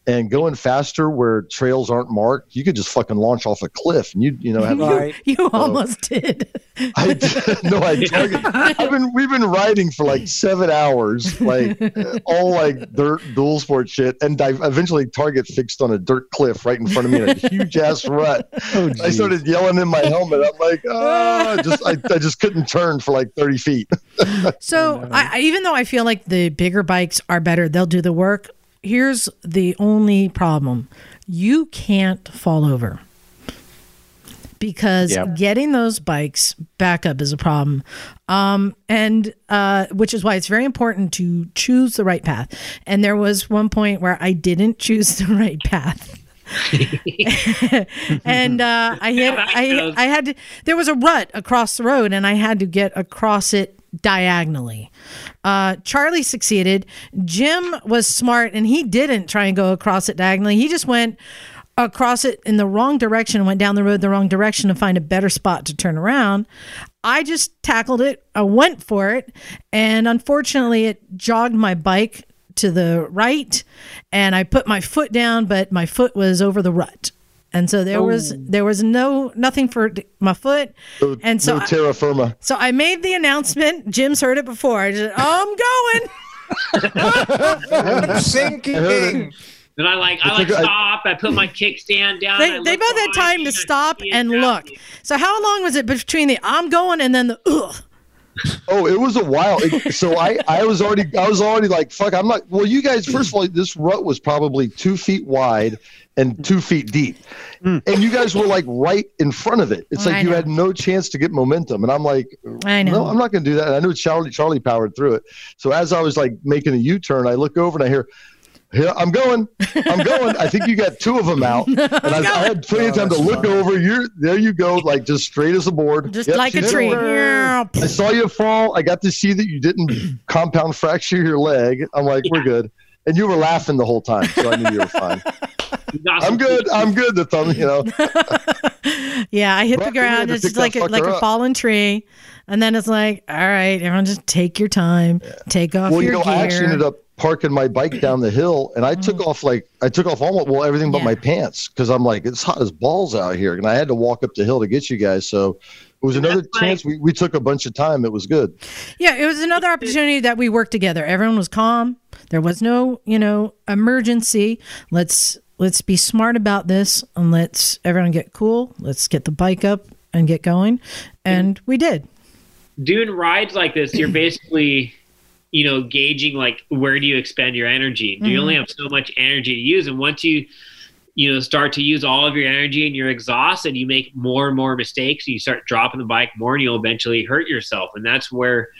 And going faster where trails aren't marked, you could just fucking launch off a cliff, and you you know have Right. You almost did. <laughs> I no, I <laughs> target. I've been we've been riding for like seven hours, like uh, <laughs> all like dirt dual sport shit, and I eventually target fixed on a dirt cliff right in front of me in a huge ass rut. Oh, I started yelling in my helmet. I'm like, oh, I just I, I just couldn't turn for like thirty feet. So I, I, even though I feel like the bigger bikes are better, they'll do the work. Here's the only problem: you can't fall over because Yep. getting those bikes back up is a problem. Um, and uh, which is why it's very important to choose the right path. And there was one point where I didn't choose the right path. <laughs> and uh, I had <laughs> I. I had to, there was a rut across the road and I had to get across it diagonally. Uh, Charley succeeded. Jim was smart and he didn't try and go across it diagonally. He just went across it in the wrong direction and went down the road the wrong direction to find a better spot to turn around. I just tackled it. I went for it. And unfortunately, it jogged my bike to the right and I put my foot down, but my foot was over the rut. And so there was oh. there was no nothing for my foot, No, and so no terra firma. so I made the announcement. Jim's heard it before. I just I'm going. I'm <laughs> <laughs> sinking. Then I like I like like a- stop. I put my kickstand down. They, they both had time to stop and look. So how long was it between the I'm going and then the ugh? Oh, it was a while. It- so I, I was already, I was already like, fuck, I'm not. Well, you guys, first of all, this rut was probably two feet wide and mm. two feet deep, mm. and you guys were like right in front of it. It's oh, I like you know. had no chance to get momentum, and I'm like, I know. no, I'm not going to do that. And I knew Charley, Charley powered through it. So as I was like making a U-turn, I look over and I hear. Yeah, I'm going. I'm going. I think you got two of them out, <laughs> and I, I had plenty of time to look over. You're there. You go, like just straight as a board, Just Yep, like a tree. Yeah. I saw you fall. I got to see that you didn't <clears throat> compound fracture your leg. I'm like, we're good. And you were laughing the whole time, so I knew you were fine. <laughs> I'm good. I'm good. The thumb, you know. Yeah, I hit the Right, you had ground. It's just like a, like a fallen tree, and then it's like, all right, everyone, just take your time, take off Well, you know, gear. I actually ended up parking my bike down the hill, and I mm. took off like I took off almost well everything but Yeah. my pants because I'm like it's hot as balls out here, and I had to walk up the hill to get you guys. So it was another That's chance. We, we took a bunch of time. It was good. Yeah, it was another opportunity that we worked together. Everyone was calm. There was no, you know, emergency. Let's let's be smart about this and let's everyone get cool. Let's get the bike up and get going. And we did. doing rides like this, you're <clears throat> basically, you know, gauging like where do you expend your energy? Do you only mm-hmm. have so much energy to use? And once you, you know, start to use all of your energy and you're exhausted, you make more and more mistakes. You start dropping the bike more, and you'll eventually hurt yourself. And that's where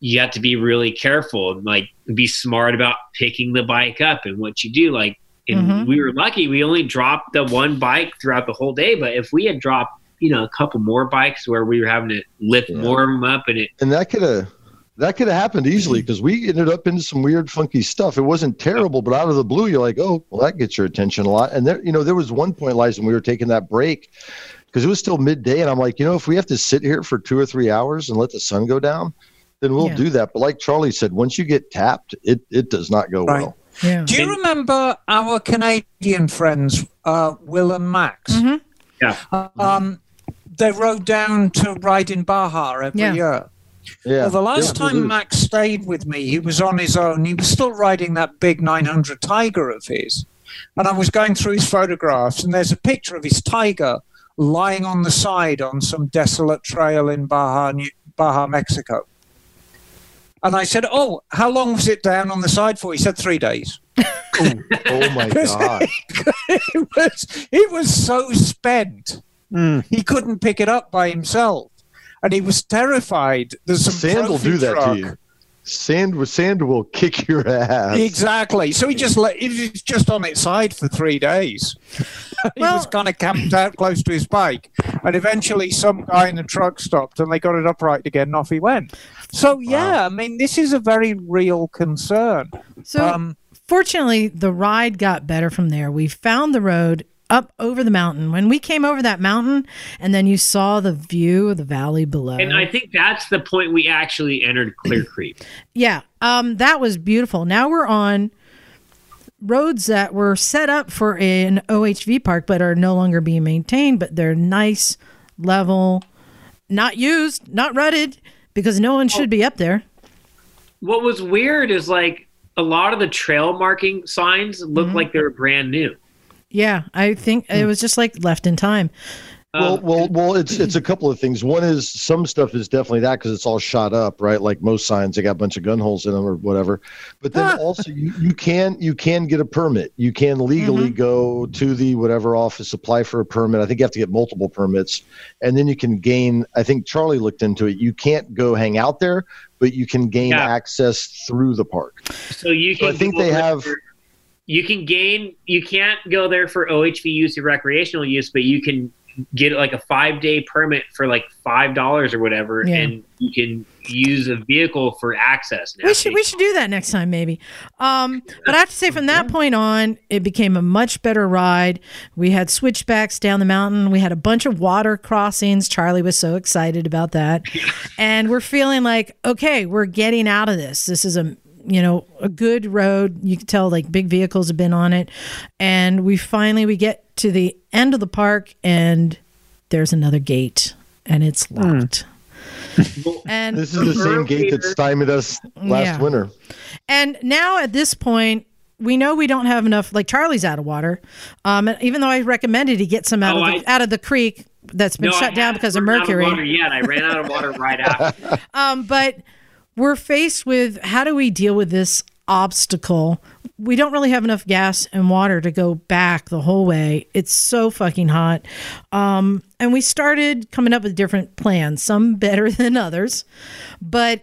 you have to be really careful and like be smart about picking the bike up and what you do. Like, and Mhm. we were lucky; we only dropped the one bike throughout the whole day. But if we had dropped, you know, a couple more bikes where we were having to lift Yeah. more of them up, and it and that could have that could have happened easily because we ended up into some weird funky stuff it wasn't terrible but out of the blue you're like oh well that gets your attention a lot and there you know there was one point liza when we were taking that break because it was still midday and i'm like you know if we have to sit here for two or three hours and let the sun go down then we'll Yeah. do that but like charley said once you get tapped it it does not go Right. well Yeah. Do you remember our Canadian friends, uh, Will and Max? Mhm. Yeah. Um, they rode down to ride in Baja every Yeah. year. yeah Well, the last Yeah, time Max stayed with me, he was on his own. He was still riding that big 900 Tiger of his. And I was going through his photographs, and there's a picture of his Tiger lying on the side on some desolate trail in Baja, New- Baja, Mexico. And I said, Oh, how long was it down on the side for? He said, Three days. <laughs> oh my <laughs> god it was, he was so spent, Mm. he couldn't pick it up by himself. And he was terrified. There's some sand will trophy do that truck. to you sand sand will kick your ass Exactly. So he just let it was just on its side for three days. <laughs> he Well- was kind of camped out close to his bike, and eventually some guy in the truck stopped, and they got it upright again, and off he went. So yeah, I mean, this is a very real concern. So Um, fortunately, the ride got better from there. We found the road up over the mountain. When we came over that mountain, and then you saw the view of the valley below. and I think that's the point we actually entered Clear <clears throat> Creek. Yeah, um, that was beautiful. Now we're on roads that were set up for an OHV park, but are no longer being maintained. But they're nice, level, not used, not rutted, because no one should be up there. What was weird is like a lot of the trail marking signs look Mm-hmm. like they were brand new. Yeah, I think it was just like left in time. Well, Um, well, well. It's it's a <clears throat> couple of things. One is some stuff is definitely that because it's all shot up, right? Like most signs, they got a bunch of gun holes in them or whatever. But then also, you, you can you can get a permit. You can legally go to the whatever office, apply for a permit. I think you have to get multiple permits, and then you can gain. I think Charley looked into it. You can't go hang out there, but you can gain Yeah. access through the park. so you So can. I think they have- You can gain. You can't go there for OHV use or recreational use, but you can get like a five day permit for like five dollars or whatever, Yeah. and you can use a vehicle for access. Now. We should we should do that next time, maybe. Um, but I have to say, from that point on, it became a much better ride. We had switchbacks down the mountain. We had a bunch of water crossings. Charley was so excited about that, <laughs> and we're feeling like, okay, we're getting out of this. This is a you know a good road. You can tell like big vehicles have been on it, and we finally we get to the end of the park, and there's another gate, and it's locked. And This is the <laughs> same gate that stymied us last Yeah. winter. And now at this point, we know we don't have enough. Like Charley's out of water. Um, and even though I recommended he get some out Oh, of the, I- out of the creek that's been No, I shut down because of run out mercury. water yet, I ran out of water right <laughs> after. Um, but we're faced with how do we deal with this obstacle? We don't really have enough gas and water to go back the whole way. It's so fucking hot. Um, and we started coming up with different plans, some <laughs> better than others. But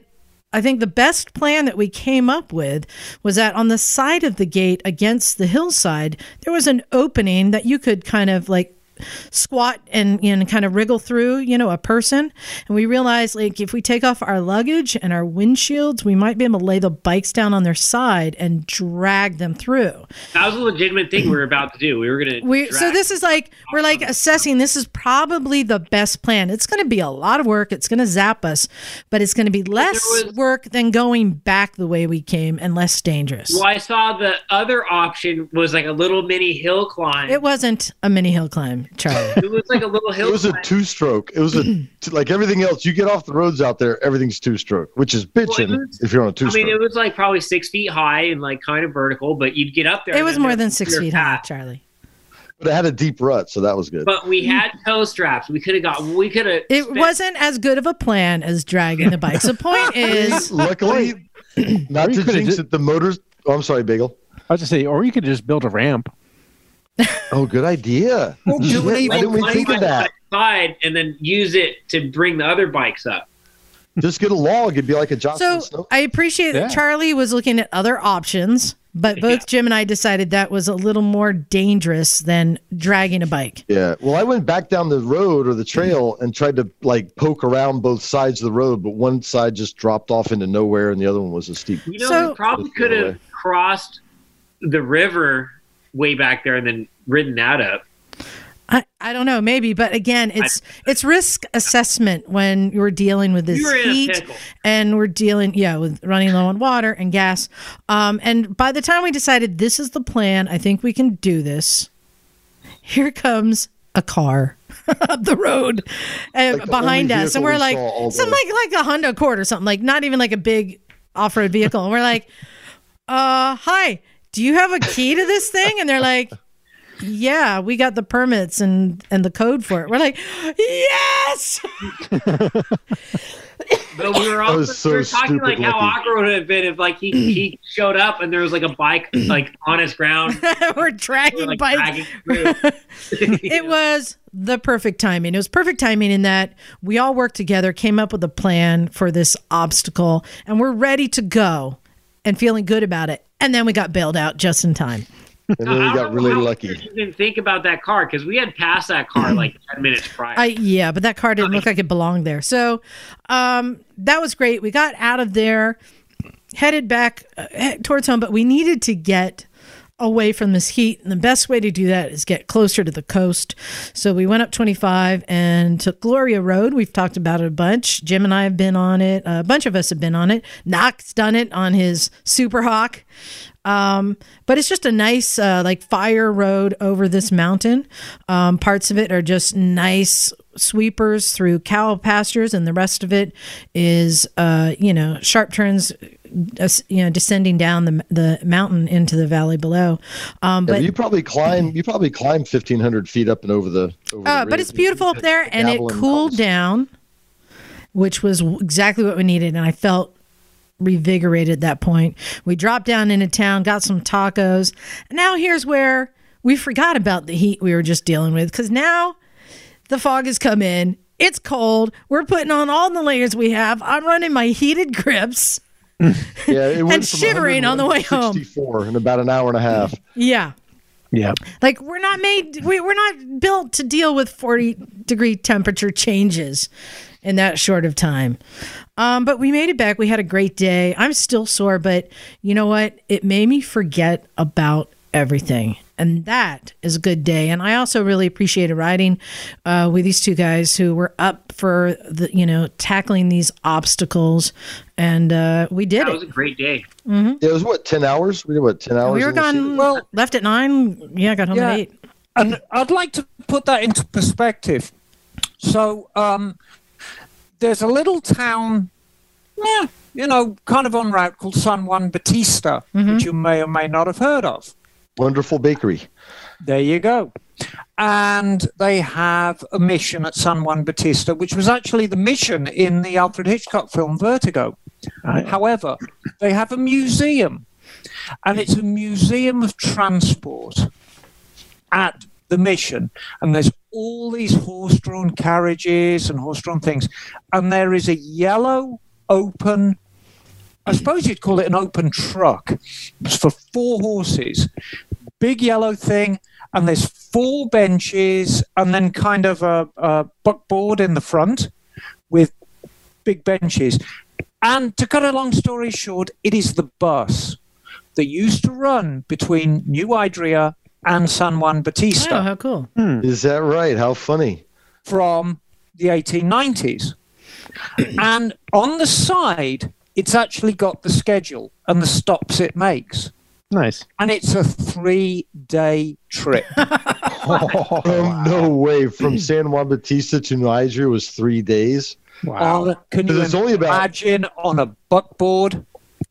I think the best plan that we came up with was that on the side of the gate against the hillside, there was an opening that you could kind of like squat and and kind of wriggle through, you know, a person. And we realized like if we take off our luggage and our windshields, we might be able to lay the bikes down on their side and drag them through. That was a legitimate thing we were about to do. We were gonna. We so this is like we're like assessing this is probably the best plan. It's going to be a lot of work. It's going to zap us, but it's going to be less was- work than going back the way we came and less dangerous. Well, I saw the other option was like a little mini hill climb. It wasn't a mini hill climb, Charley. It was like a little hill It was a two stroke. It was a <clears throat> like everything else. You get off the roads out there, everything's two stroke, which is bitching Well, was- if you're on a two I stroke. mean, it was like probably six feet high and like kind of vertical, but you'd get up there. It was more than six your feet high. Charley. but it had a deep rut, so that was good. But we had toe straps. We could have got. We could have. It wasn't as good of a plan as dragging the bikes. The point is, Luckily, not Or you <laughs> to could've jinx it, the motors. Oh, I'm sorry, Bagel. I was just say, or you could just build a ramp. Oh, good idea. <laughs> Well, do Shit, we even didn't we think of that? Side and then use it to bring the other bikes up. Just get a log. It'd be like a Johnson so Snow. I appreciate Yeah. that Charley was looking at other options, but both Yeah. Jim and I decided that was a little more dangerous than dragging a bike. Yeah. Well, I went back down the road or the trail and tried to like poke around both sides of the road, but one side just dropped off into nowhere and the other one was a steep. You know, So- we probably could have crossed the river way back there and then ridden that up. I, I don't know, maybe, but again, it's it's risk assessment when you're dealing with this You were in a heat and we're dealing, yeah, with running low on water and gas. Um, and by the time we decided this is the plan, I think we can do this. Here comes a car <laughs> up the road uh, Like behind only us, and we're we like, some like like a Honda Accord or something, like not even like a big off-road vehicle. And we're like, uh, hi, do you have a key to this thing? And they're like, yeah, we got the permits and and the code for it. We're like, yes. But we were also so we were talking stupid like how lucky. awkward it would have been if like he, he showed up and there was like a bike like on his ground. We're <laughs> We're, dragging like, bikes. dragging through. <laughs> It was the perfect timing. It was perfect timing in that we all worked together, came up with a plan for this obstacle, and we're ready to go and feeling good about it. And then we got bailed out just in time. And then we got really know lucky. we Didn't think about that car because we had passed that car <clears throat> like ten minutes prior. I yeah, but that car didn't look like it belonged there. So um, that was great. We got out of there, headed back uh, towards home, but we needed to get away from this heat. And the best way to do that is get closer to the coast. So we went up 25 and took Gloria Road. We've talked about it a bunch. Jim and I have been on it. A bunch of us have been on it. Nak's done it on his Super Hawk. Um, but it's just a nice, uh, like fire road over this mountain. Um, parts of it are just nice sweepers through cow pastures, and the rest of it is, uh, you know, sharp turns, you know, descending down the the mountain into the valley below. Um, Yeah, but you probably climb. You probably climb 1,500 feet up and over the. Over uh, the but it's beautiful up there, and it cooled down, which was exactly what we needed. And I felt revigorated at that point. We dropped down into town, got some tacos. And now here's where we forgot about the heat we were just dealing with because now the fog has come in. It's cold. We're putting on all the layers we have. I'm running my heated grips. <laughs> Yeah, it and shivering on the way home. 164 in about an hour and a half. Yeah. Yeah. Like we're not made we, we're not built to deal with 40 degree temperature changes in that short of time. Um, but we made it back. We had a great day. I'm still sore, but you know what? It made me forget about everything. And that is a good day. And I also really appreciated riding uh, with these two guys who were up for the, you know, tackling these obstacles. And uh, we did that it. was a great day. Yeah, it was what 10 hours. We did what 10 hours. We were gone. Well, left at nine. Yeah, got home Yeah. at eight. And I'd like to put that into perspective. So um, there's a little town, yeah, you know, kind of on route called San Juan Bautista, which you may or may not have heard of. Wonderful bakery. There you go. And they have a mission at San Juan Bautista, which was actually the mission in the Alfred Hitchcock film Vertigo. However, they have a museum, and it's a museum of transport at the mission. And there's all these horse drawn carriages and horse drawn things. And there is a yellow, open I suppose you'd call it an open truck. It's for four horses, big yellow thing, and there's four benches, and then kind of a, a buckboard in the front with big benches. And to cut a long story short, it is the bus that used to run between New Idria and San Juan Bautista Oh, how cool. Hmm. Is that right? How funny. from the 1890s. <clears throat> and on the side, it's actually got the schedule and the stops it makes. Nice. And it's a three day trip. <laughs> Oh, no way. From San Juan Bautista to Niger was three days. Wow. On- can you It's only about- imagine on a buckboard?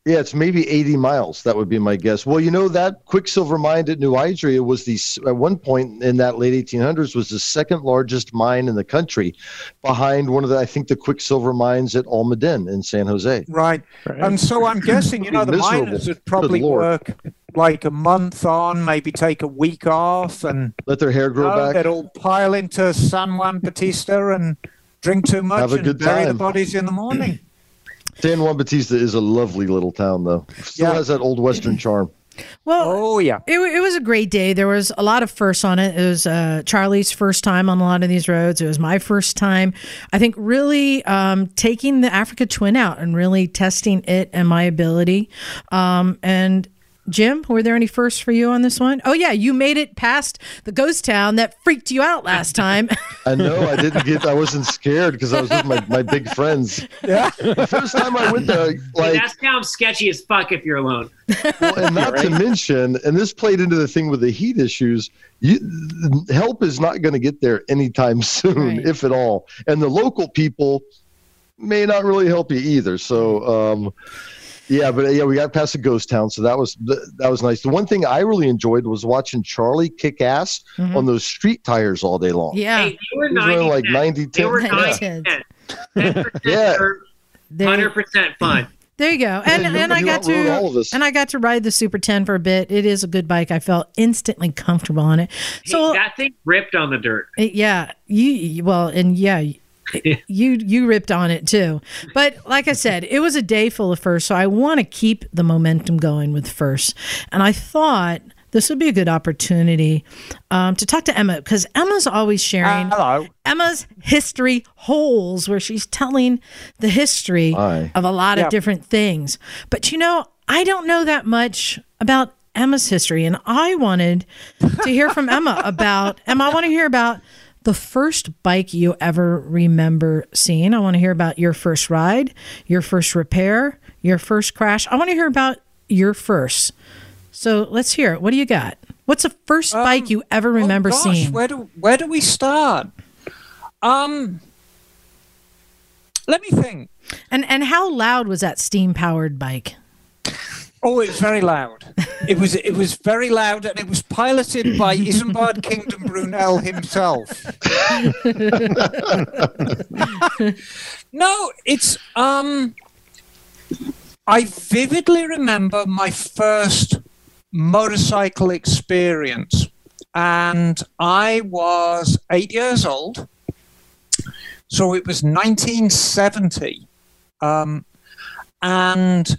Yeah, it's maybe 80 miles. That would be my guess. Well, you know that Quicksilver mine at New Idria was the at one point in that late 1800s was the second largest mine in the country, behind one of the I think the Quicksilver mines at Almaden in San Jose. Right. Right. And so I'm guessing, you know, the Miserable. miners would probably work like a month on, maybe take a week off, and Let their hair grow you know, back. they'd all pile into San Juan Bautista and drink too much Have a and good bury the bodies in the morning. San Juan Bautista is a lovely little town, though. Still Yeah. has that old Western charm. Well, Oh, yeah. It, it was a great day. There was a lot of firsts on it. It was uh, Charley's first time on a lot of these roads. It was my first time. I think really um, taking the Africa Twin out and really testing it and my ability. Um, and Jim, were there any firsts for you on this one? Oh yeah, you made it past the ghost town that freaked you out last <laughs> time. I know I didn't get. I wasn't scared because I was with my, my big friends. Yeah. The first time I went there, Hey, like that sounds sketchy as fuck if you're alone. Well, and not to mention, and this played into the thing with the heat issues. You, help is not going to get there anytime <laughs> soon, Right. if at all. And the local people may not really help you either. So, um, yeah, but yeah, we got past the ghost town, so that was that was nice. The one thing I really enjoyed was watching Charley kick ass Mhm. on those street tires all day long. yeah, Hey, they were He was 90 like 90 They were 90 90 10. 10 <laughs> Yeah. 100% fun. there you go. And you- and I got to all of us. and I got to ride the Super 10 for a bit. It is a good bike. I felt instantly comfortable on it. So hey, that thing ripped on the dirt. Uh, Yeah, you you- well, and yeah, <laughs> you you ripped on it too. But like I said, it was a day full of firsts, so I want to keep the momentum going with firsts. And I thought this would be a good opportunity um, to talk to Emma because Emma's always sharing Hello. Emma's history holes where she's telling the history Hi. of a lot Yeah. of different things. But you know, I don't know that much about Emma's history, and I wanted to hear from Emma about Emma. I want to hear about the first bike you ever remember seeing. I want to hear about your first ride, your first repair, your first crash. I want to hear about your first. So let's hear it. What do you got? What's the first bike you ever remember oh, gosh, seeing? Where do where do we start? Um, let me think. And and how loud was that steam powered bike? Oh, it was very loud. It was it was very loud, and it was piloted by Isambard Kingdom Brunel himself. <laughs> no, it's um. I vividly remember my first motorcycle experience, and I was eight years old. So it was 1970, um, and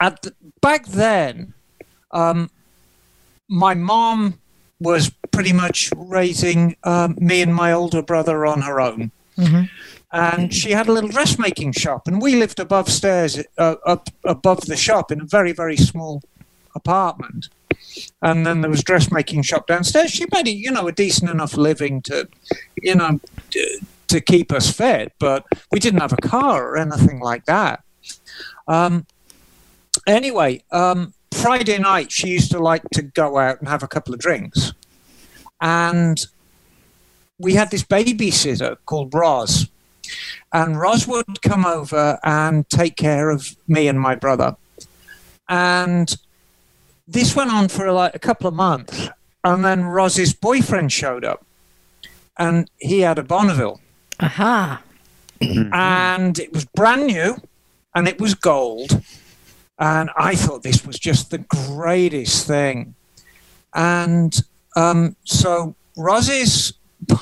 at the, back then, um, my mom was pretty much raising um, me and my older brother on her own. And she had a little dressmaking shop, and we lived above stairs, uh, up above the shop in a very, very small apartment. And then there was dressmaking shop downstairs. She made, a, you know, a decent enough living to, you know, to, to keep us fed, but we didn't have a car or anything like that. Um, anyway, um, Friday night she used to like to go out and have a couple of drinks, and we had this babysitter called Roz, and Roz would come over and take care of me and my brother, and this went on for like a couple of months, and then Roz's boyfriend showed up, and he had a Bonneville. Aha. and it was brand new. And it was gold and i thought this was just the greatest thing and um, so Roz's <laughs>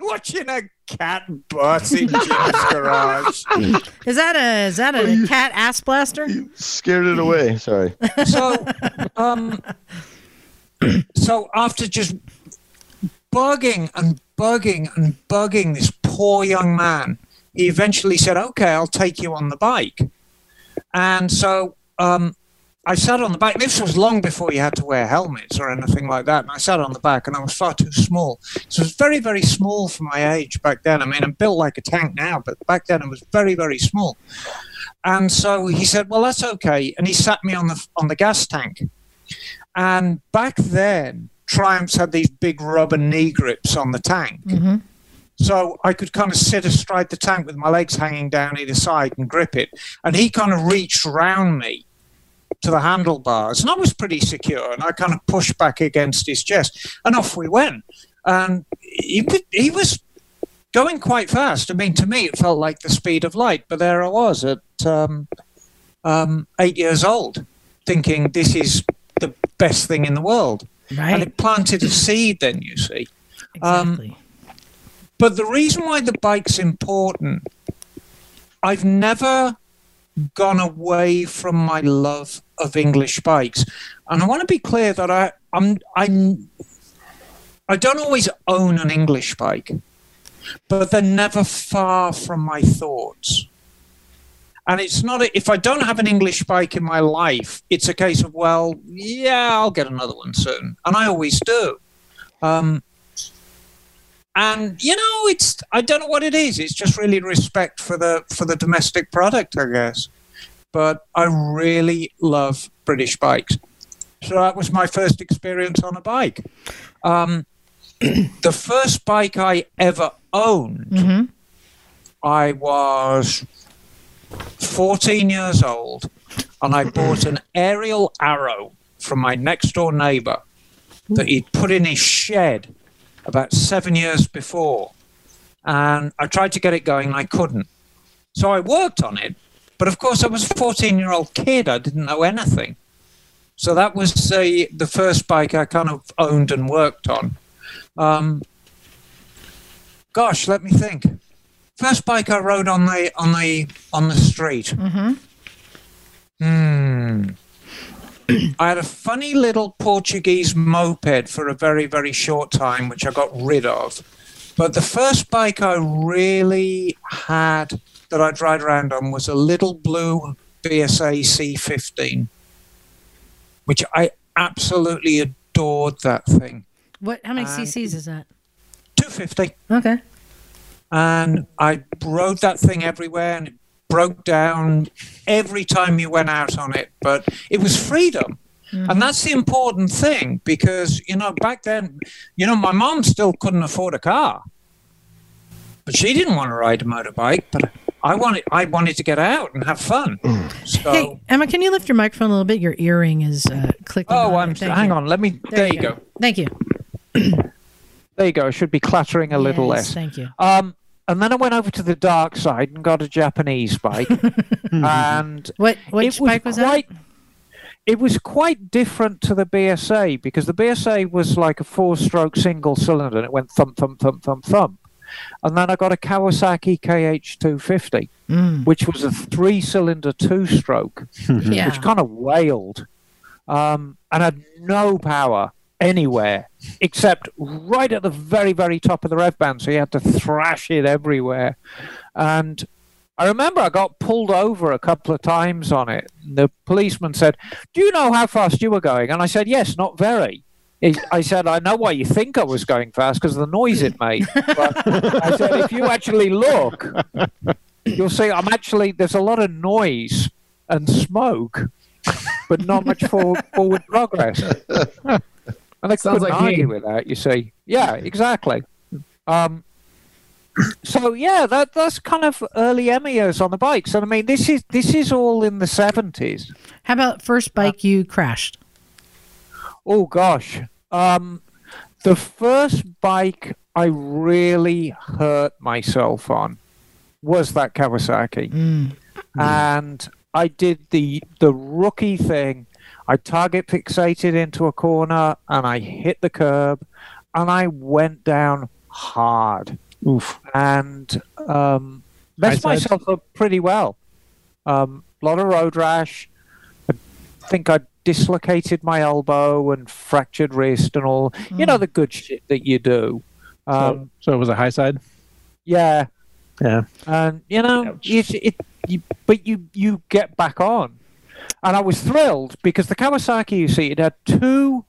watching a cat bus in Jim's garage. <laughs> Is that a is that a cat ass blaster? Scared it away. Sorry. So, um, so after just bugging and bugging and bugging this poor young man, he eventually said, "Okay, I'll take you on the bike." And so um, I sat on the back. This was long before you had to wear helmets or anything like that. And I sat on the back, and I was far too small. So it was very, very small for my age back then. I mean, I'm built like a tank now, but back then I was very, very small. And so he said, "Well, that's okay," and he sat me on the on the gas tank. And back then, Triumphs had these big rubber knee grips on the tank. Mm-hmm. So I could kind of sit astride the tank with my legs hanging down either side and grip it. And he kind of reached round me to the handlebars, and I was pretty secure. And I kind of pushed back against his chest, and off we went. And he, he was going quite fast. I mean, to me, it felt like the speed of light, but there I was at um, um, eight years old, thinking this is the best thing in the world. And it planted a seed, then, you see. um, Exactly. But the reason why the bike's important, I've never gone away from my love of English bikes, and I want to be clear that I I'm I'm I don't always own an English bike, but they're never far from my thoughts. And it's not a, if I don't have an English bike in my life, it's a case of well, yeah, I'll get another one soon, and I always do. Um, and you know it's i don't know what it is. It's just really respect for the for the domestic product i guess. But i really love british bikes. So that was my first experience on a bike. Um, <clears throat> the first bike i ever owned Mm-hmm. i was 14 years old and i bought an Ariel Arrow from my next door neighbor that he'd put in his shed about seven years before. And I tried to get it going and I couldn't. So I worked on it. But of course, I was a 14 year old kid. I didn't know anything. So that was the, the first bike I kind of owned and worked on. Um, gosh, let me think. First bike I rode on the on the on the street. Mm-hmm. Hmm. I had a funny little Portuguese moped for a very, very short time, which I got rid of. But the first bike I really had that I'd ride around on was a little blue BSA C15, which I absolutely adored that thing. What? How many Um, CCs is that? 250. Okay. and I rode that thing everywhere and it broke down every time you went out on it but it was freedom and that's the important thing because you know back then you know my mom still couldn't afford a car but she didn't want to ride a motorbike but I wanted I wanted to get out and have fun so Hey, Emma, can you lift your microphone a little bit? Your earring is uh, clicking. oh on I'm it. Hang you. on let me there, you go. Thank you. <clears throat> there you go I should be clattering a little less Thank you. um and then I went over to the dark side and got a Japanese bike <laughs> and What? Which it was bike was quite, that? It was quite different to the BSA because the BSA was like a four-stroke single cylinder and it went thump, thump, thump, thump, thump. And then I got a Kawasaki KH250, Mm. which was a three-cylinder two-stroke, <laughs> Yeah. which kind of wailed um, and had no power anywhere except right at the very, very top of the rev band. So you had to thrash it everywhere. And I remember I got pulled over a couple of times on it. The policeman said, Do you know how fast you were going? And I said, Yes, not very. I said, I know why you think I was going fast because of the noise it made. But I said, if you actually look, you'll see I'm actually, there's a lot of noise and smoke, but not much for, forward progress. And I Sounds couldn't like me. argue with that, you see. Yeah, exactly. Um, so yeah, that that's kind of early Emmy years on the bikes, and I mean this is this is all in the seventies. How about first bike you crashed? Oh gosh, um, the first bike I really hurt myself on was that Kawasaki, Mm. and I did the the rookie thing. I target fixated into a corner and I hit the curb, and I went down hard. Oof. and um, messed sides? myself up pretty well. Um, a lot of road rash. I think I dislocated my elbow and fractured wrist and all. You know the good shit that you do. Um, so, so it was a high side. yeah, Yeah. and you know, it's, it, you, but you you get back on, and I was thrilled because the Kawasaki, you see, it had two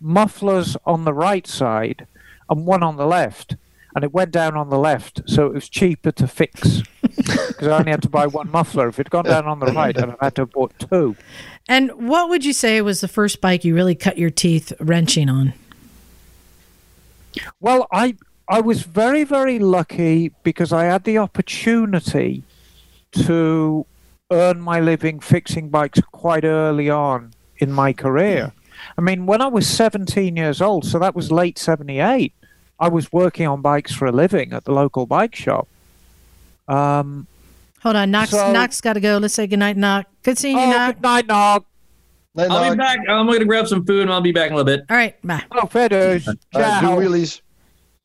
mufflers on the right side and one on the left, and it went down on the left, so it was cheaper to fix <laughs> because I only had to buy one muffler. If it'd gone down on the right, I'd have had to have bought two. And what would you say was the first bike you really cut your teeth wrenching on? Well, I I was very very lucky because I had the opportunity to earn my living fixing bikes quite early on in my career. I mean, when I was 17 years old, so that was late 78, I was working on bikes for a living at the local bike shop. Um, Hold on, Knox. So- Knox got to go. Let's say goodnight, Knox. Good seeing you, oh, Knox. good night, Nak. Night, I'll be back. I'm going to grab some food and I'll be back in a little bit. All right, bye. Oh, fair dues. All right, do wheelies.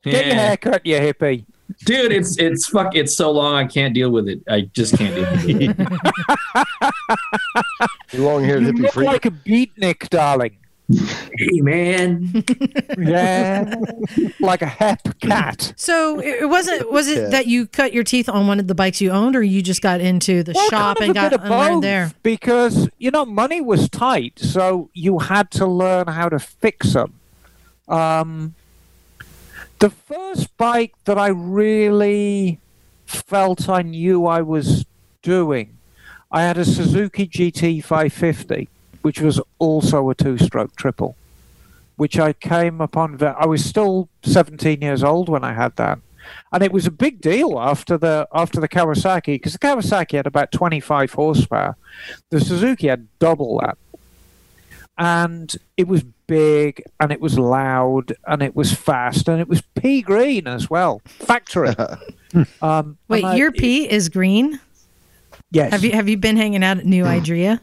Get your Yeah. hair cut, you hippie. Dude, it's it's fuck it's so long I can't deal with it. I just can't deal with it. <laughs> <laughs> You long-haired hippie look freak. like a beatnik, darling. hey man. <laughs> Yeah, like a hep cat. So it it wasn't. Was it Yeah. that you cut your teeth on one of the bikes you owned, or you just got into the Well, shop kind and of a got and learned there? because you know money was tight, so you had to learn how to fix them. Um, the first bike that I really felt I knew I was doing, I had a Suzuki GT 550, which was also a two-stroke triple, which I came upon. I was still 17 years old when I had that and it was a big deal after the after the Kawasaki because the Kawasaki had about 25 horsepower. The Suzuki had double that, and it was big and it was loud and it was fast and it was pea green as well, factory. <laughs> <laughs> um, Wait, I- your pea is green. yes, Have you have you been hanging out at New Idria?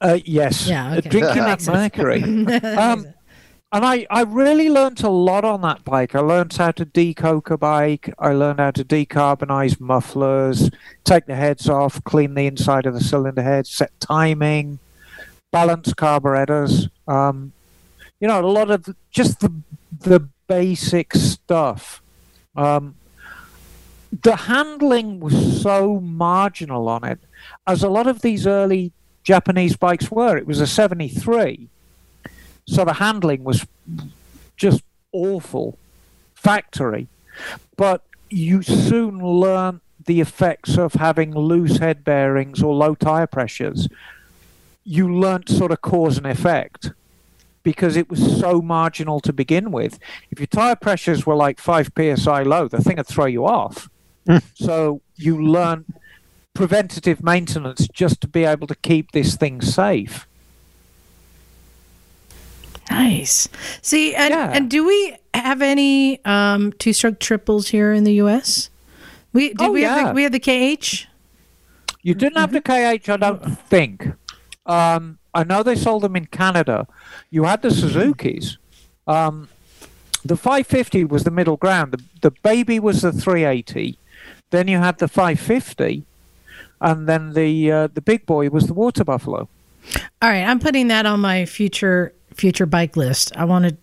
Uh, yes. Yeah, okay. Drinking that Makes <laughs> mercury. um, and I, I really learnt a lot on that bike. I learnt how to decoke a bike. I learned how to decarbonize mufflers, take the heads off, clean the inside of the cylinder head, set timing, balance carburetors. Um, you know, a lot of just the the basic stuff. Um, the handling was so marginal on it, as a lot of these early Japanese bikes were. It was a 73. So the handling was just awful, factory. But you soon learn the effects of having loose head bearings or low tire pressures. You learnt sort of cause and effect because it was so marginal to begin with. If your tire pressures were like 5 psi low, the thing would throw you off. so you learn preventative maintenance just to be able to keep this thing safe. Nice. See, and, Yeah. and do we have any um, two-stroke triples here in the U.S.? We did Oh, we have the, we have the KH. You didn't have the KH, I don't think. Um, I know they sold them in Canada. You had the Suzuki's. Um, the 550 was the middle ground. The, the baby was the 380. Then you had the 550, and then the uh, the big boy was the Water Buffalo. All right, I'm putting that on my future future bike list. I want a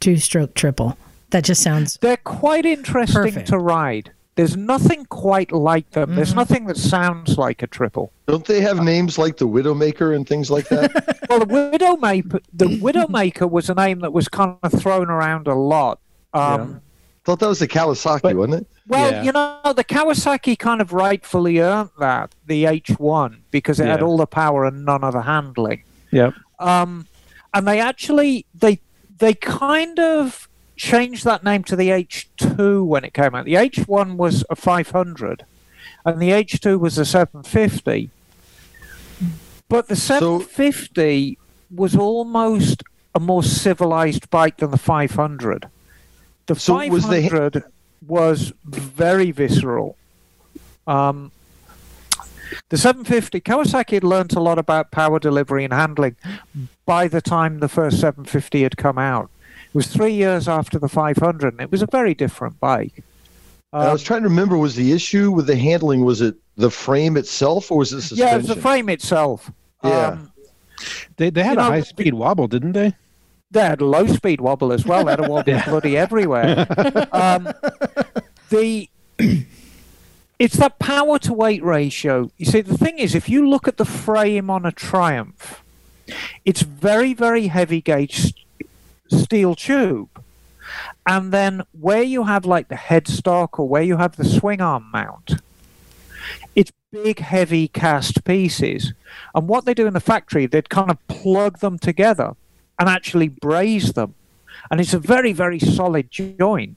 two-stroke triple. That just sounds They're quite interesting Perfect. to ride. There's nothing quite like them. There's nothing that sounds like a triple. Don't they have names like the Widowmaker and things like that? <laughs> well, the Widowmaker, the Widowmaker was a name that was kind of thrown around a lot. Um, Thought that was the Kawasaki, But- wasn't it? Well, Yeah. you know, the Kawasaki kind of rightfully earned that the H1 because it had all the power and none of the handling. Yeah. Um, and they actually they they kind of changed that name to the H2 when it came out. The H1 was a 500, and the H2 was a 750. But the 750 was almost a more civilized bike than the 500. The So was the- 500 was very visceral. Um, the 750 Kawasaki had learnt a lot about power delivery and handling by the time the first 750 had come out. It was three years after the 500, and it was a very different bike. And I was trying to remember was the issue with the handling was it the frame itself or was it suspension? Yeah, it was the frame itself. Yeah. Um, They they had a know, high speed wobble, didn't they? they had a low speed wobble as well. They had a wobble <laughs> bloody everywhere. <laughs> Um, the <clears throat> it's that power to weight ratio. You see, the thing is, if you look at the frame on a Triumph, it's very very heavy gauge s- steel tube, and then where you have like the headstock or where you have the swing arm mount, it's big heavy cast pieces. And what they do in the factory, they'd kind of plug them together and actually braze them. And it's a very, very solid joint.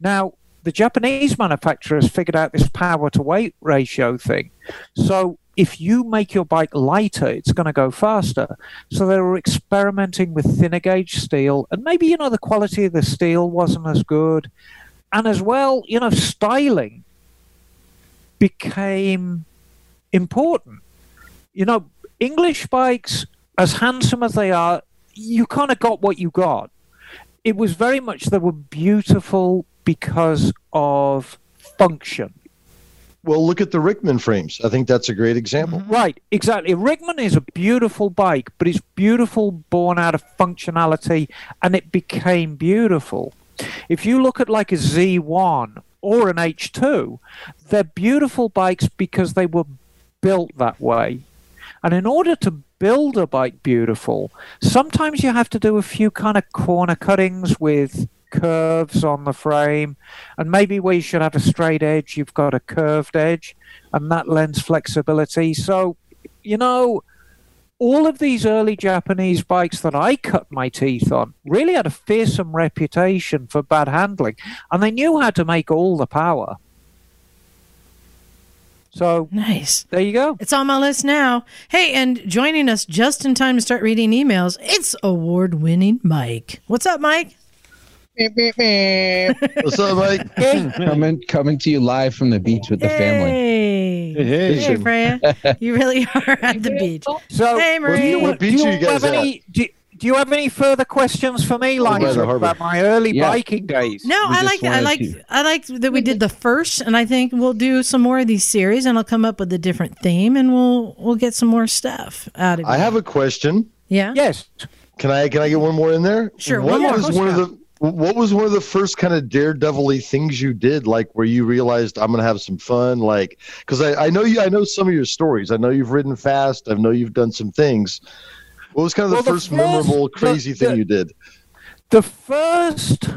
Now, the Japanese manufacturers figured out this power to weight ratio thing. So if you make your bike lighter, it's going to go faster. So they were experimenting with thinner gauge steel, and maybe, you know, the quality of the steel wasn't as good. And as well, you know, styling became important. You know, English bikes, as handsome as they are, you kind of got what you got. It was very much they were beautiful because of function. Well, look at the Rickman frames. I think that's a great example. Mm-hmm. Right, exactly. Rickman is a beautiful bike, but it's beautiful born out of functionality, and it became beautiful. If you look at like a Z1 or an H2, they're beautiful bikes because they were built that way. And in order to build a bike beautiful, sometimes you have to do a few kind of corner cuttings with curves on the frame. And maybe where you should have a straight edge, you've got a curved edge, and that lends flexibility. So, you know, all of these early Japanese bikes that I cut my teeth on really had a fearsome reputation for bad handling, and they knew how to make all the power. So Nice. there you go. It's on my list now. Hey, and joining us just in time to start reading emails, it's award winning Mike. What's up, Mike? What's up, Mike? <laughs> coming coming to you live from the beach with the family. Hey. Hey, Hey, Freya. <laughs> You really are at the beach. So Hey, What, Marie. what beach do you you guys have any? Do, do you have any further questions for me, by the Liza, about my early Yeah. biking days? No, We I like I like to- I like that we did the first, and I think we'll do some more of these series, and I'll come up with a different theme, and we'll we'll get some more stuff out of it. I have a question. yeah. Yes. Can I can I get one more in there? Sure, What one more. was one of the what was one of the first kind of daredevil-y things you did, like where you realized I'm gonna have some fun, like because I, I know you I know some of your stories. I know you've ridden fast. I know you've done some things. What was kind of the Well, the first first- memorable, crazy the- thing the- you did? The first.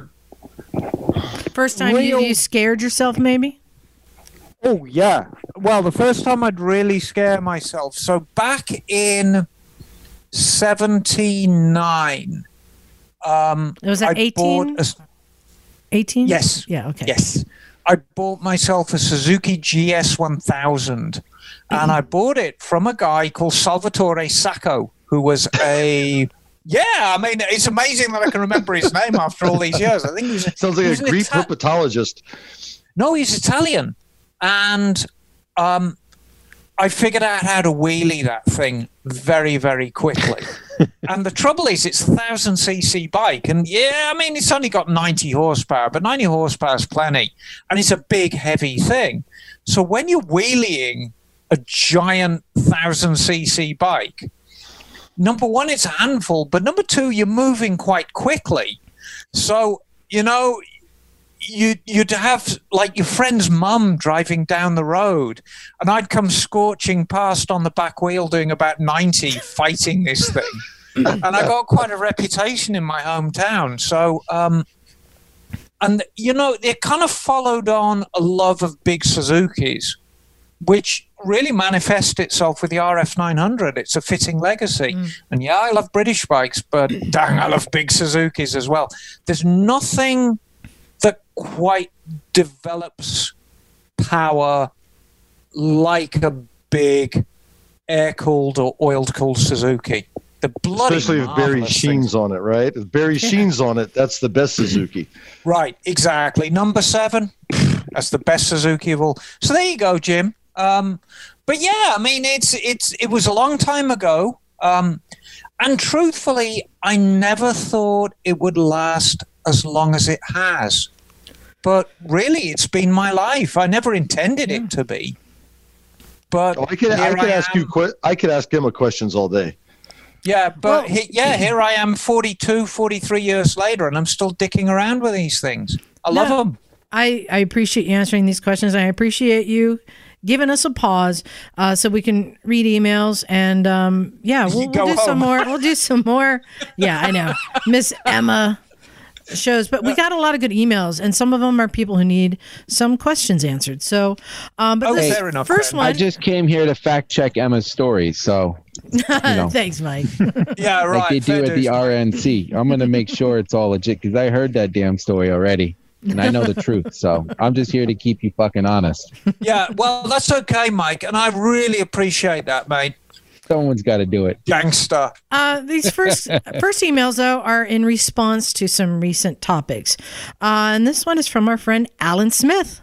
First time you, you scared yourself, maybe. Oh yeah. Well, the first time I'd really scare myself. So back in '79, um, it Was that I 18? 18? Yes. Yeah. Okay. Yes. I bought myself a Suzuki GS 1000 <laughs> and I bought it from a guy called Salvatore Sacco, who was a. <laughs> Yeah, I mean, it's amazing that I can remember his name after all these years. I think he was. Sounds like he was a an Greek Ita- herpetologist. no, he's Italian. And um, I figured out how to wheelie that thing very, very quickly. <laughs> and the trouble is, it's a 1000cc bike. And yeah, I mean, it's only got 90 horsepower, but 90 horsepower is plenty. And it's a big, heavy thing. So when you're wheeling a giant 1000cc bike, number one, it's a handful, but number two, you're moving quite quickly. So, you know, you you'd have like your friend's mum driving down the road, and I'd come scorching past on the back wheel doing about ninety, <laughs> fighting this thing, and I got quite a reputation in my hometown. So, um, and you know, it kind of followed on a love of big Suzuki's, which really manifests itself with the RF 900. It's a fitting legacy, and yeah, I love British bikes, but dang, I love big Suzuki's as well. There's nothing quite develops power like a big air cooled or oiled cooled Suzuki. The bloody Especially with Barry Sheene's things. on it, right? If Barry Sheene's on it, that's the best Suzuki. Right, exactly. Number seven, that's the best Suzuki of all. So there you go, Jim. Um, but yeah, I mean, it's it's it was a long time ago, um, and truthfully, I never thought it would last as long as it has. But really, it's been my life. I never intended it to be. But Oh, I could, I here could ask am. you. Que- I could ask Emma questions all day. Yeah, but he, yeah, here I am 42, 43 years later, and I'm still dicking around with these things. I love No. them. I, I appreciate you answering these questions. I appreciate you giving us a pause uh, so we can read emails and um, yeah, we'll, we'll do some more. We'll do some more. <laughs> Yeah, I know, Miss Emma shows, but we got a lot of good emails, and some of them are people who need some questions answered. So, um, but this fair enough, first then. one. I just came here to fact check Emma's story, so you know, <laughs> Thanks, Mike. <laughs> Yeah, right. like they do fair at the. RNC. I'm gonna make sure it's all legit because I heard that damn story already, and I know the <laughs> truth. So I'm just here to keep you fucking honest. Yeah, well, that's okay, Mike, and I really appreciate that, mate. Someone's got to do it. Gangster. Uh, these first <laughs> first emails though are in response to some recent topics, uh, and this one is from our friend Alan Smith.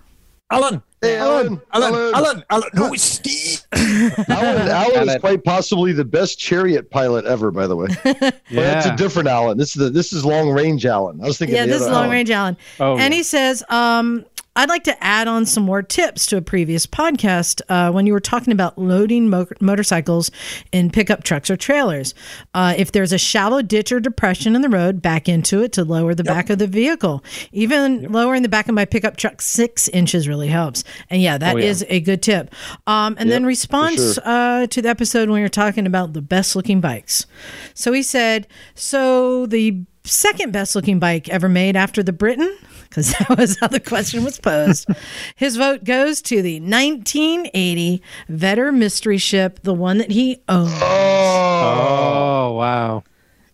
Alan. Hey, Alan. Alan. Alan. Alan. Alan. No, it's Steve. Alan, <laughs> Alan is Alan. quite possibly the best chariot pilot ever. By the way, <laughs> But that's a different Alan. This is the this is long range Alan. I was thinking. Yeah, the this is long Alan. range Alan. Oh, and yeah. he says, um, I'd like to add on some more tips to a previous podcast uh, when you were talking about loading mo- motorcycles in pickup trucks or trailers. Uh, if there's a shallow ditch or depression in the road, back into it to lower the back of the vehicle. Even lowering the back of my pickup truck six inches really helps. And yeah, that is Oh, yeah. a good tip. Um, and then response sure. uh, to the episode when you're talking about the best looking bikes. So he said, so the second best looking bike ever made after the Britten, because <laughs> that was how the question was posed. <laughs> His vote goes to the 1980 Vetter mystery ship, the one that he owned. Oh. oh wow.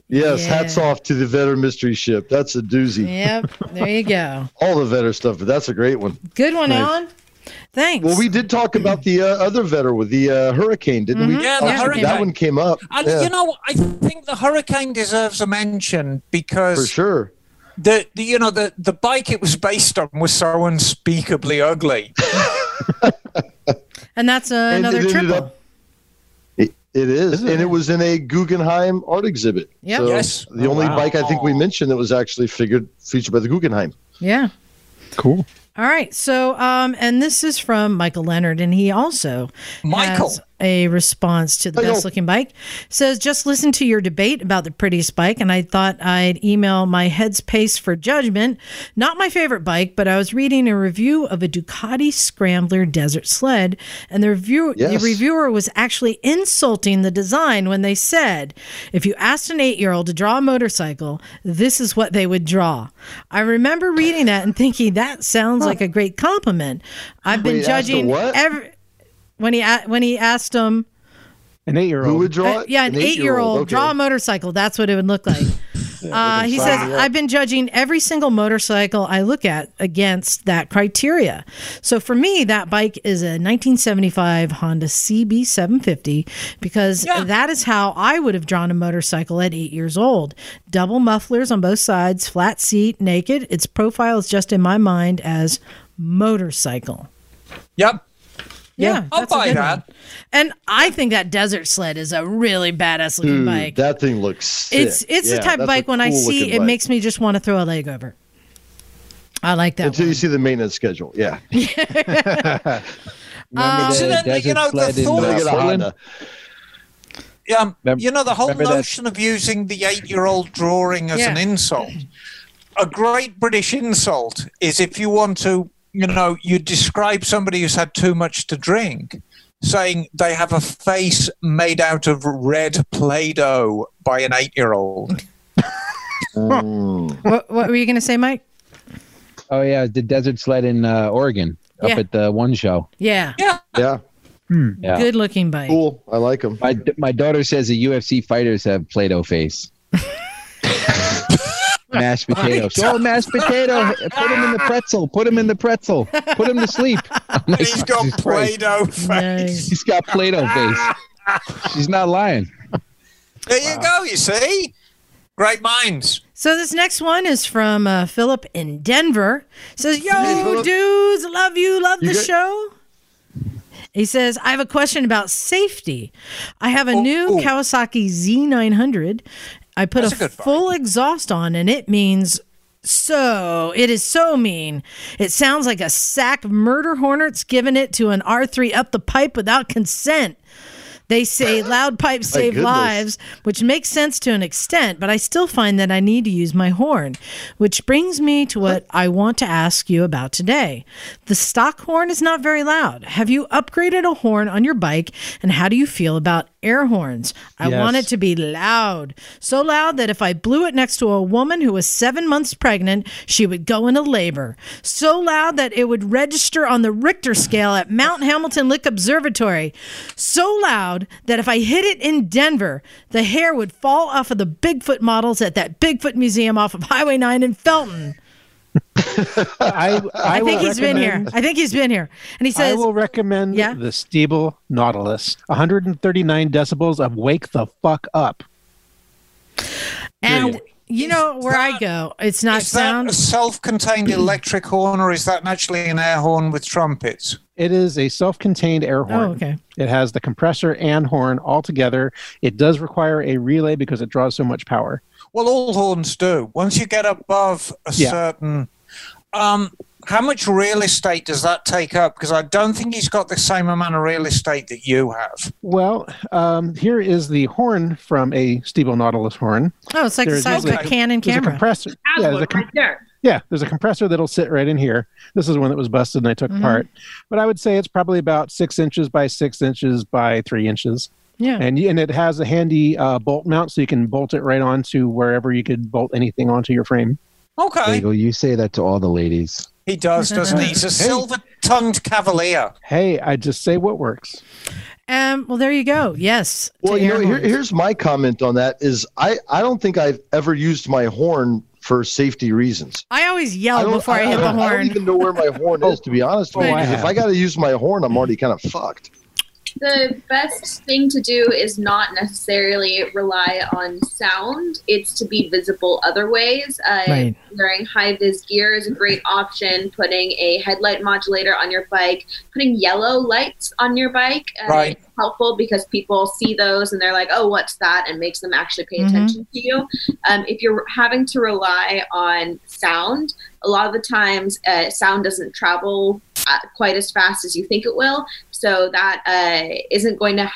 Yes, Yeah. hats off to the Vetter mystery ship. That's a doozy. Yep, there you go. <laughs> All the Vetter stuff, but that's a great one. Good one, Nice. Alan. Thanks. Well, we did talk about the uh, other Vetter with the uh, hurricane, didn't we? Yeah, the Actually, Hurricane. That one came up. And yeah, you know, I think the Hurricane deserves a mention because for sure. the, the you know the the bike it was based on was so unspeakably ugly. <laughs> and that's uh, And another it triple. up- It, it is, and it was in a Guggenheim art exhibit. Yep. So Yes. The only wow. bike I think we mentioned that was actually figured featured by the Guggenheim. yeah. Cool. All right. So, um, and this is from Michael Leonard, and he also Michael. has a response to the oh, Michael. best looking bike. Says, just listen to your debate about the prettiest bike, and I thought I'd email my head's pace for judgment. Not my favorite bike, but I was reading a review of a Ducati Scrambler Desert Sled, and the review Yes. the reviewer was actually insulting the design when they said, if you asked an eight year old to draw a motorcycle, this is what they would draw. I remember reading that and thinking that sounds like a great compliment. I've been Wait, judging what? every when he when he asked him, An eight year Who old. would draw uh, it? yeah, an, eight year old okay. draw a motorcycle. That's what it would look like. <laughs> uh, he says, I've been judging every single motorcycle I look at against that criteria. So for me, that bike is a 1975 Honda CB750 because Yeah. that is how I would have drawn a motorcycle at eight years old. Double mufflers on both sides, flat seat, naked. Its profile is just in my mind as motorcycle. Yep. Yeah, I'll that's a buy good that. one. And I think that desert sled is a really badass looking Dude, bike. that thing looks sick. It's it's Yeah, the type of bike when I see it bike. makes me just want to throw a leg over. I like that until one. you see the maintenance schedule. Yeah, <laughs> Remember Um, So then, desert you know, the sled in thought- Look uh, at a Portland? Honda. Um, Remem- you know, the whole remember that- notion of using the eight-year-old drawing as an insult. A great British insult is if you want to, you know, you describe somebody who's had too much to drink, saying they have a face made out of red Play-Doh by an eight-year-old. Mm. <laughs> What, what were you going to say, Mike? Oh yeah, the desert sled in uh, Oregon up Yeah. at the one show. Yeah, Yeah, Yeah, Yeah. good looking bike. cool. I like them. My my daughter says the UFC fighters have Play-Doh face. <laughs> mashed potato. Show mashed potato. Put him in the pretzel. Put him in the pretzel. Put him to sleep. I'm <laughs> like, he's got Jesus Play-Doh face. Nice. He's got Play-Doh face. She's not lying. There you go. You see, great minds. So this next one is from uh, Philip in Denver. Says, "Yo, Philip. dudes, love you, love You the got- show." He says, "I have a question about safety. I have a Oh, new oh. Kawasaki Z900. I put That's a, a full exhaust on, and it means." so it is so mean. It sounds like a sack of murder hornets giving it to an R3 up the pipe without consent. They say <laughs> loud pipes save lives, which makes sense to an extent, but I still find that I need to use my horn. Which brings me to what <laughs> I want to ask you about today. The stock horn is not very loud. Have you upgraded a horn on your bike, and how do you feel about air horns? I Yes. want it to be loud. So loud that if I blew it next to a woman who was seven months pregnant, she would go into labor. So loud that it would register on the Richter scale at Mount Hamilton Lick Observatory. So loud that if I hit it in Denver, the hair would fall off of the Bigfoot models at that Bigfoot museum off of Highway 9 in Felton. I, <laughs> I, I, think he's been here. I think he's been here. And he says, I will recommend Yeah? the Stebel Nautilus. 139 decibels of wake the fuck up. and you know where I go, it's not Is sound. that a self-contained <clears throat> electric horn, or is that actually an air horn with trumpets? It is a self-contained air oh, horn. Oh, okay. It has the compressor and horn all together. It does require a relay because it draws so much power. Well, all horns do. Once you get above a Yeah. certain, um, how much real estate does that take up? Because I don't think he's got the same amount of real estate that you have. Well, um, here is the horn from a Stebel Nautilus horn. Oh, it's like the size of a usually- Canon There's a camera. compressor. Yeah, there's a com- right there. yeah, there's a compressor that'll sit right in here. This is one that was busted and I took Mhm. apart. But I would say it's probably about six inches by six inches by three inches. Yeah. and and it has a handy uh, bolt mount, so you can bolt it right onto wherever you could bolt anything onto your frame. Okay, Bagel, you say that to all the ladies. he does, doesn't he? He's a <laughs> silver-tongued cavalier. Hey, I just say what works. Um, well, there you go. Yes. Well, you know, here, here's my comment on that: is I I don't think I've ever used my horn for safety reasons. I always yell don't- before I, hit the don't- I don't even know where my horn is, to be honest <laughs> with you. Oh, I if. I got to use my horn, I'm already kind of fucked. The best thing to do is not necessarily rely on sound. It's to be visible other ways. Uh, Right. Wearing high vis gear is a great option. Putting a headlight modulator on your bike, putting yellow lights on your bike, uh, Right. is helpful because people see those and they're like, "Oh, what's that?" and makes them actually pay Mhm. attention to you. Um, if you're having to rely on sound, a lot of the times uh, sound doesn't travel uh, quite as fast as you think it will. So that uh, isn't going to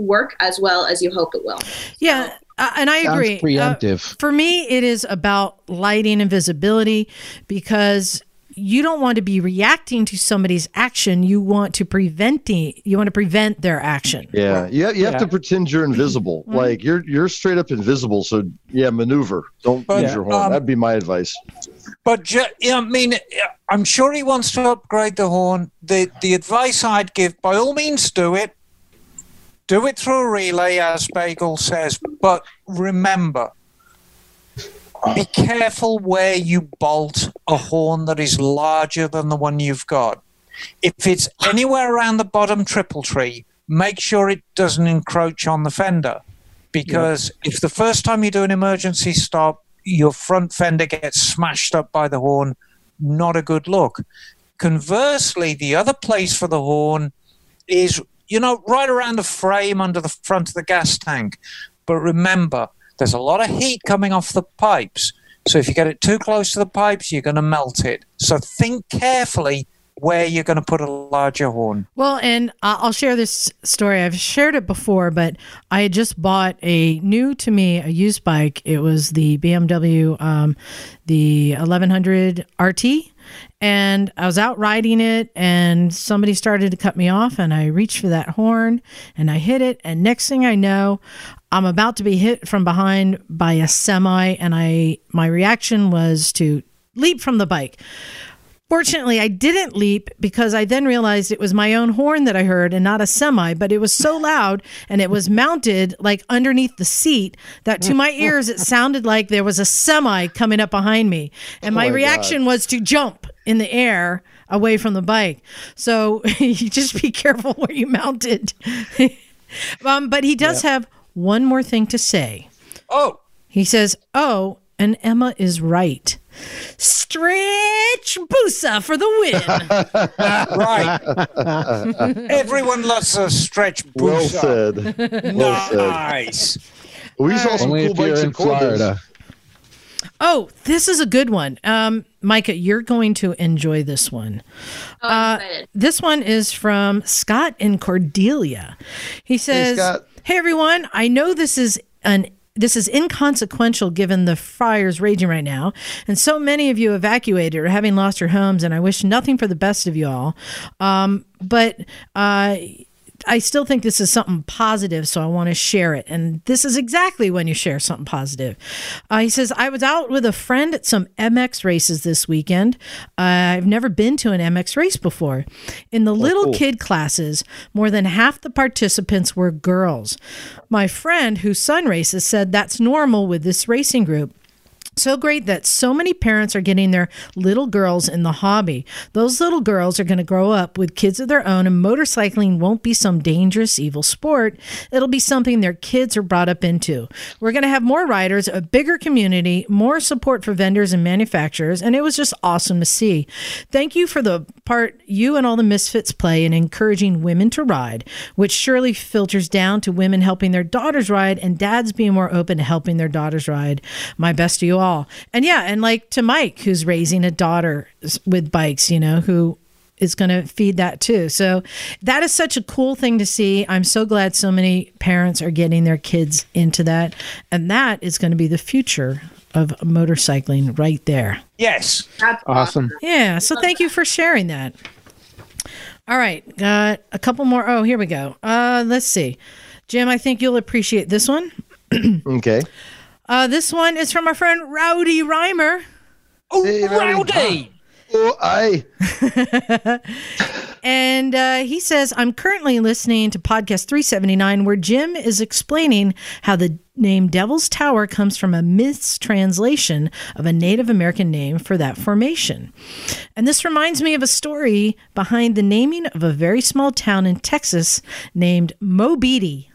work as well as you hope it will. Yeah, uh, and I Sounds agree. Uh, preemptive. for me, it is about lighting and visibility because you don't want to be reacting to somebody's action. You want to preventing. You want to prevent their action. Yeah, you have, you have Yeah. to pretend you're invisible. Mhm. Like you're you're straight up invisible. So yeah, maneuver. Don't But, use your horn. um, That'd be my advice. But ju- yeah, I mean, I'm sure he wants to upgrade the horn. The the advice I'd give, by all means, do it. Do it through a relay, as Bagel says. But remember, be careful where you bolt a horn that is larger than the one you've got. If it's anywhere around the bottom triple tree, make sure it doesn't encroach on the fender. Because if the first time you do an emergency stop, your front fender gets smashed up by the horn, not a good look. Conversely, the other place for the horn is, you know, right around the frame under the front of the gas tank. But remember, there's a lot of heat coming off the pipes. So if you get it too close to the pipes, you're going to melt it. So think carefully where you're going to put a larger horn. Well, and I'll share this story. I've shared it before, but I had just bought a new to me a used bike. It was the BMW, um, the 1100 RT, and I was out riding it, and somebody started to cut me off, and I reached for that horn, and I hit it, and next thing I know, I'm about to be hit from behind by a semi, and I my reaction was to leap from the bike. Fortunately, I didn't leap because I then realized it was my own horn that I heard and not a semi, but it was so <laughs> loud and it was mounted like underneath the seat that to my ears it sounded like there was a semi coming up behind me. And my, my reaction was to jump in the air away from the bike. So <laughs> you just be careful where you mount it. <laughs> um, but he does have one more thing to say. Oh, He says, Oh, and Emma is right. Stretch Busa for the win. <laughs> right. <laughs> Everyone loves a stretch Well said. Well said. Nice. We saw some Only cool bikes in in Florida. Florida. Oh, this is a good one. Um, Mycah, you're going to enjoy this one. Oh, Uh. This one is from Scott and Cordelia. He says, Scott. "Hey everyone, I know this is an this is inconsequential given the fires raging right now, and so many of you evacuated or having lost your homes, and I wish nothing for the best of you all. Um, but uh, I still think this is something positive, so I want to share it. And this is exactly when you share something positive. Uh, he says, I was out with a friend at some MX races this weekend. Uh, I've never been to an MX race before. In the little cool. kid classes, more than half the participants were girls. My friend, whose son races, said that's normal with this racing group. So great that so many parents are getting their little girls in the hobby. Those little girls are going to grow up with kids of their own, and motorcycling won't be some dangerous, evil sport. It'll be something their kids are brought up into. We're going to have more riders, a bigger community, more support for vendors and manufacturers, and it was just awesome to see. Thank you for the part you and all the misfits play in encouraging women to ride, which surely filters down to women helping their daughters ride and dads being more open to helping their daughters ride. My best to you all. And yeah, and like to Mike, who's raising a daughter with bikes, you know, who is going to feed that too. So that is such a cool thing to see. I'm so glad so many parents are getting their kids into that. And that is going to be the future of motorcycling right there. Yes. That's Awesome. Yeah. So thank you for sharing that. All right. Got a couple more. Oh, here we go. Uh, let's see. Jim, I think you'll appreciate this one. <clears throat> Okay. Uh, this one is from our friend Rowdy Reimer. Oh, Hey, Rowdy. rowdy. Oh, I. <laughs> And uh, he says, I'm currently listening to podcast 379, where Jim is explaining how the name Devil's Tower comes from a mistranslation of a Native American name for that formation. And this reminds me of a story behind the naming of a very small town in Texas named Mobeetie.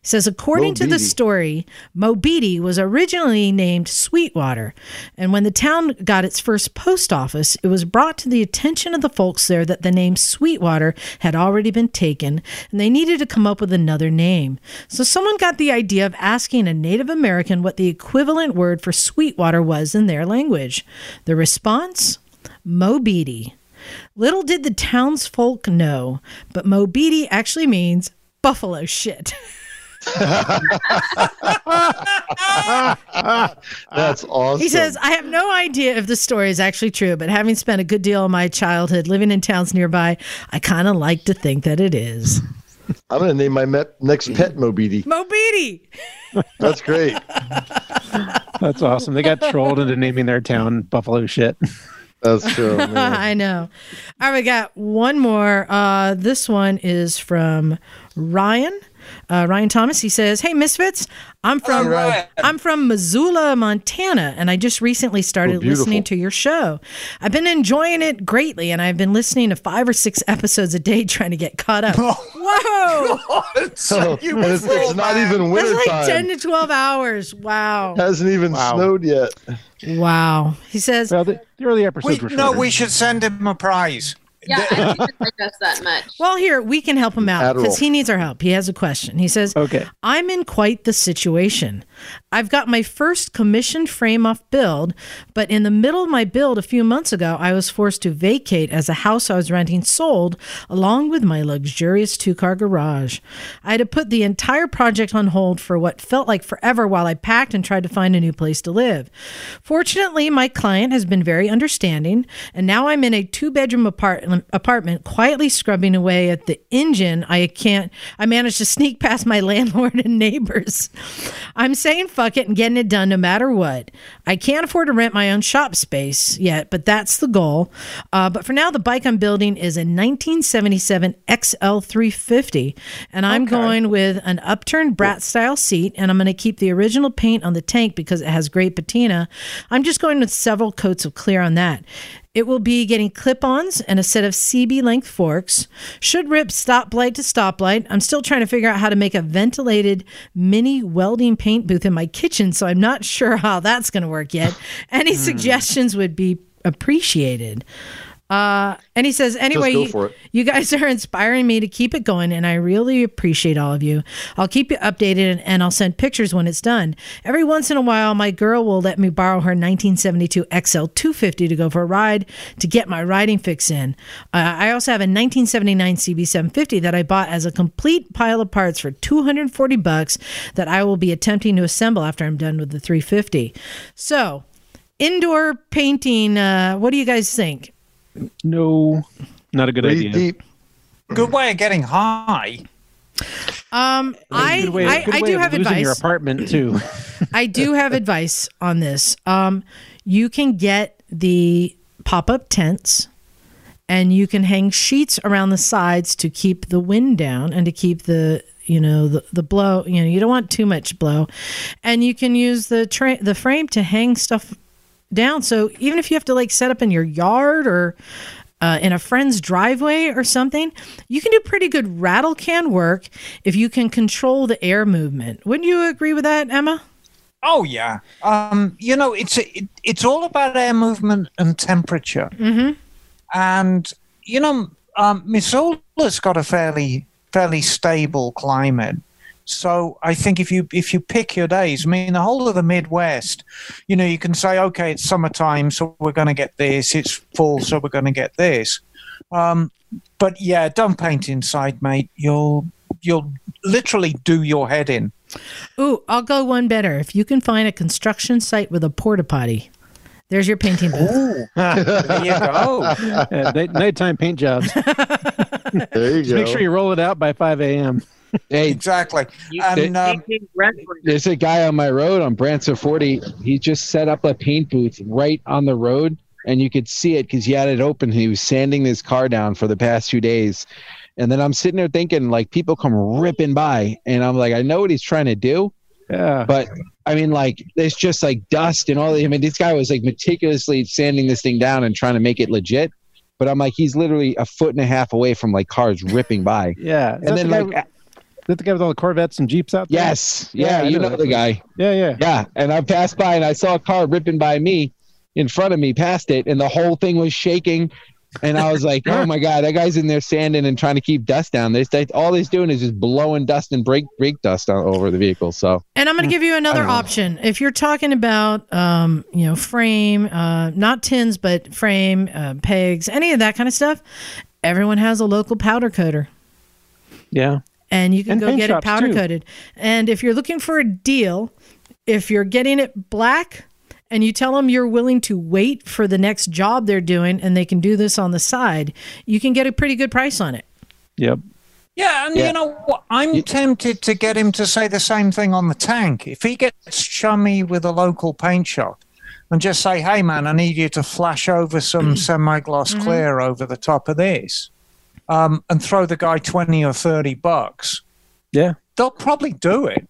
He says, according to the story, Mobeetie was originally named Sweetwater, and when the town got its first post office, it was brought to the attention of the folks there that the name Sweetwater had already been taken, and they needed to come up with another name. So someone got the idea of asking a Native American what the equivalent word for Sweetwater was in their language. The response? Mobeetie. Little did the townsfolk know, but Mobeetie actually means buffalo shit. <laughs> That's awesome. He says, I have no idea if this story is actually true, but having spent a good deal of my childhood living in towns nearby, I kind of like to think that it is. I'm going to name my met- next pet Mobeetie. Mobeetie. That's great. That's awesome. They got trolled into naming their town Buffalo shit. That's true. <laughs> I know. All right, we got one more. Uh, this one is from Ryan. Uh, Ryan Thomas. He says, "Hey Misfits, I'm from Hello, I'm from Missoula, Montana, and I just recently started Oh, listening to your show. I've been enjoying it greatly, and I've been listening to five or six episodes a day trying to get caught up. <laughs> Whoa, <laughs> Oh, and it's, it's not even winter that's like ten to twelve hours. Wow, Hasn't even Wow. snowed yet. wow. He says, Well, the, the early episodes We, were no, we should send him a prize. Yeah, I didn't digest that much. Well, here we can help him out because he needs our help. He has a question. He says, Okay. I'm in quite the situation. I've got my first commissioned frame off build, but in the middle of my build a few months ago, I was forced to vacate as a house I was renting sold, along with my luxurious two car garage. I had to put the entire project on hold for what felt like forever while I packed and tried to find a new place to live. Fortunately, my client has been very understanding, and now I'm in a two bedroom apart- apartment quietly scrubbing away at the engine. I can't, I managed to sneak past my <laughs> landlord and neighbors. I'm saying fuck it and getting it done no matter what. I can't afford to rent my own shop space yet, but that's the goal. Uh, but for now, the bike I'm building is a 1977 XL350, and I'm going with an upturned brat style seat, and I'm going to keep the original paint on the tank because it has great patina. I'm just going with several coats of clear on that. It will be getting clip ons and a set of CB length forks. Should rip stoplight to stoplight. I'm still trying to figure out how to make a ventilated mini welding paint booth in my kitchen, so I'm not sure how that's going to work yet. Any hmm. suggestions would be appreciated. Uh, and he says, anyway, you, you guys <laughs> are inspiring me to keep it going, and I really appreciate all of you. I'll keep you updated and, and I'll send pictures when it's done. Every once in a while, my girl will let me borrow her 1972 XL 250 to go for a ride to get my riding fix in. Uh, I also have a 1979 CB 750 that I bought as a complete pile of parts for 240 bucks that I will be attempting to assemble after I'm done with the 350. So, indoor painting, uh, what do you guys think? No, not a good Breathe idea. deep. Good way of getting high. Um, I, Good way- I, good I way do of have losing your apartment too. <laughs> I do have advice on this. Um, you can get the pop up tents and you can hang sheets around the sides to keep the wind down and to keep the you know the, the blow you know you don't want too much blow and you can use the tra- the frame to hang stuff down so even if you have to like set up in your yard or uh, in a friend's driveway or something, you can do pretty good rattle can work if you can control the air movement. Wouldn't you agree with that, Emma? Oh yeah. Um, you know, it's it, it's all about air movement and temperature. Mm-hmm. And you know, um, Missoula's got a fairly fairly stable climate. So I think if you if you pick your days, I mean the whole of the Midwest, you know, you can say, okay, it's summertime, so we're going to get this. It's fall, so we're going to get this. Um, but yeah, don't paint inside, mate. You'll you'll literally do your head in. Ooh, I'll go one better. If you can find a construction site with a porta potty, there's your painting booth. <laughs> There you go. Yeah, night, nighttime paint jobs. There you Just go. make sure you roll it out by 5 a.m. Hey, Exactly. You And, can um, there's a guy on my road on Branson 40. He just set up a paint booth right on the road, and you could see it because he had it open. He was sanding his car down for the past two days. And then I'm sitting there thinking, like, people come ripping by, and I'm like, I know what he's trying to do, Yeah. but I mean, like, there's just like dust and all. I mean, this guy was like meticulously sanding this thing down and trying to make it legit. But I'm like, he's literally a foot and a half away from like cars ripping by. yeah. Is that And then, the guy, like, is that the guy with all the Corvettes and Jeeps out there? yes, Yeah, yeah, you know know the guy. Yeah, yeah. Yeah, and I passed by and I saw a car ripping by me in front of me past it, and the whole thing was shaking. And I was like, <laughs> "Oh my god, that guy's in there sanding and trying to keep dust down." They, they all he's doing is just blowing dust and brake brake dust all over the vehicle. So And I'm going to give you another know. option. If you're talking about, um, you know, frame, uh, not tins, but frame, uh, pegs, any of that kind of stuff, everyone has a local powder coater. Yeah. And you can And go get it powder too. coated. And if you're looking for a deal, if you're getting it black and you tell them you're willing to wait for the next job they're doing and they can do this on the side, you can get a pretty good price on it. Yep. Yeah, and Yeah. you know? I'm tempted to get him to say the same thing on the tank. If he gets chummy with a local paint shop and just say, hey, man, I need you to flash over some mm-hmm. semi gloss mm-hmm. clear over the top of this um, and throw the guy 20 or 30 bucks, Yeah. they'll probably do it.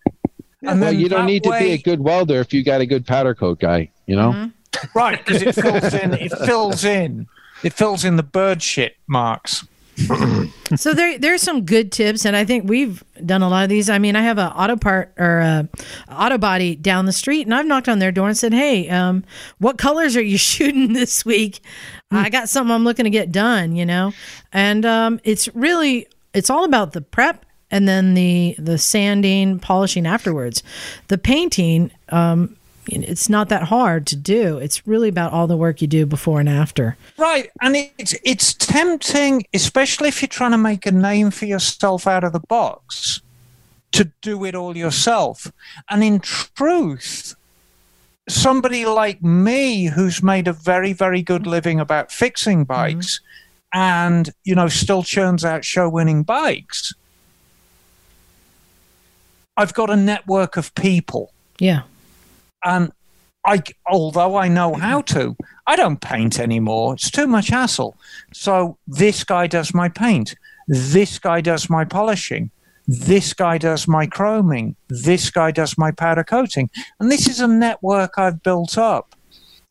and well, you don't that need to be a good welder if you got a good powder coat guy. You know, Right, because it fills <laughs> in. It fills in. It fills in the bird shit marks. <clears throat> so there there's some good tips and I think we've done a lot of these. I mean, I have a auto part or a auto body down the street and I've knocked on their door and said, "Hey, um, what colors are you <laughs> shooting this week? I got something I'm looking to get done, you know." And um, it's really it's all about the prep and then the the sanding, polishing afterwards. The painting um it's not that hard to do. It's really about all the work you do before and after. Right, and it's it's tempting, especially if you're trying to make a name for yourself out of the box, to do it all yourself. And in truth, somebody like me who's made a very very good living about fixing mm-hmm. bikes, and you know still churns out show-winning bikes. I've got a network of people Yeah. and I, although I know how to, I don't paint anymore. It's too much hassle. So this guy does my paint. This guy does my polishing. This guy does my chroming. This guy does my powder coating. And this is a network I've built up.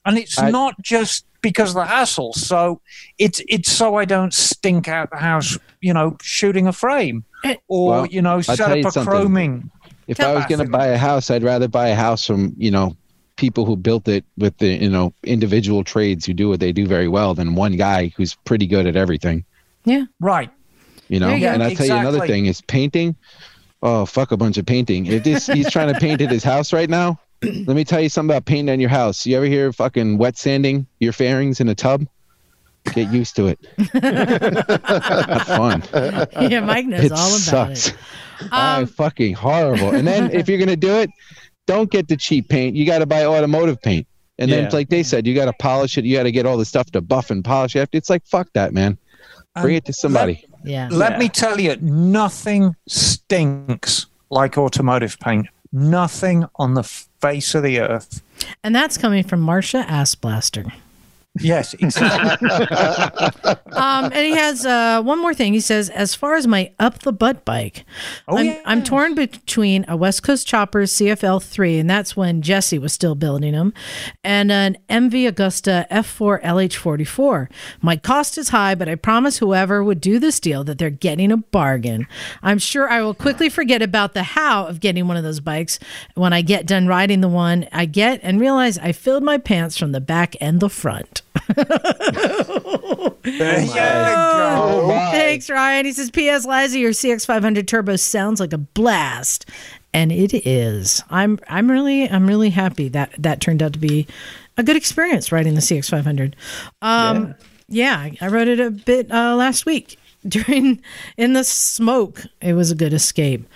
And it's I- not just because of the hassle. So it's it's so I don't stink out the house, you know, shooting a frame Eh, or Well, you know, set up a something. chroming. if I was going to buy a house, I'd rather buy a house from you know people who built it with the you know individual trades who do what they do very well than one guy who's pretty good at everything. Yeah. Right. You know, There you and I'll tell you another thing is painting. Oh fuck a bunch of painting. If this he's trying to paint at his house right now, <clears throat> let me tell you something about painting on your house. You ever hear fucking wet sanding your fairings in a tub? Get used to it. Not fun. <laughs> Yeah, Mike knows It all about sucks. it. <laughs> Ah, Um, fucking horrible. And then if you're gonna do it, don't get the cheap paint. You got to buy automotive paint. And then, Yeah. like they said, you got to polish it. You got to get all the stuff to buff and polish it. It's like fuck that, man. Bring And it to somebody. Yeah. Let Yeah. me tell you, nothing stinks like automotive paint. Nothing on the face of the earth. And that's coming from Marsha Assblaster. Yes, exactly. <laughs> Um, and he has uh, one more thing. He says, as far as my up the butt bike, Oh, I'm, yeah. I'm torn between a West Coast Choppers CFL 3, and that's when Jesse was still building them, and an MV Agusta F4 LH44. My cost is high, but I promise whoever would do this deal that they're getting a bargain. I'm sure I will quickly forget about the how of getting one of those bikes when I get done riding the one I get and realize I filled my pants from the back and the front. There you Oh, Thanks, Ryan. He says, P.S. Liza, your CX500 Turbo sounds like a blast, and it is. I'm I'm really I'm really happy that that turned out to be a good experience riding the CX500. Um, yeah, I rode it a bit uh, last week <laughs> during in the smoke. It was a good escape.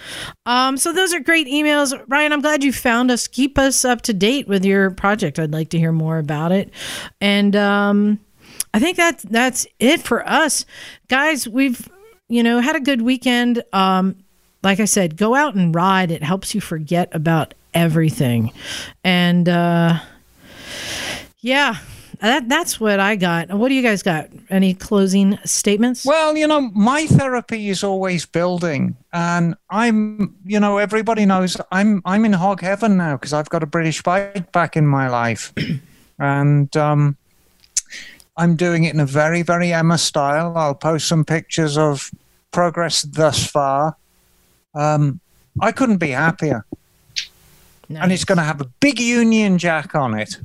Um, so those are great emails, Ryan. I'm glad you found us. Keep us up to date with your project. I'd like to hear more about it, and. Um, I think that's that's it for us, guys. We've you know had a good weekend. Um, like I said, go out and ride. It helps you forget about everything, and uh, yeah, that that's what I got. What do you guys got? Any closing statements? Well, you know, my therapy is always building, and I'm, you know, everybody knows I'm I'm in hog heaven now because I've got a British bike back in my life, <clears throat> and um, I'm doing it in a very very Emma style. I'll post some pictures of progress thus far. Um, I couldn't be happier, and it's going to have a big Union Jack on it.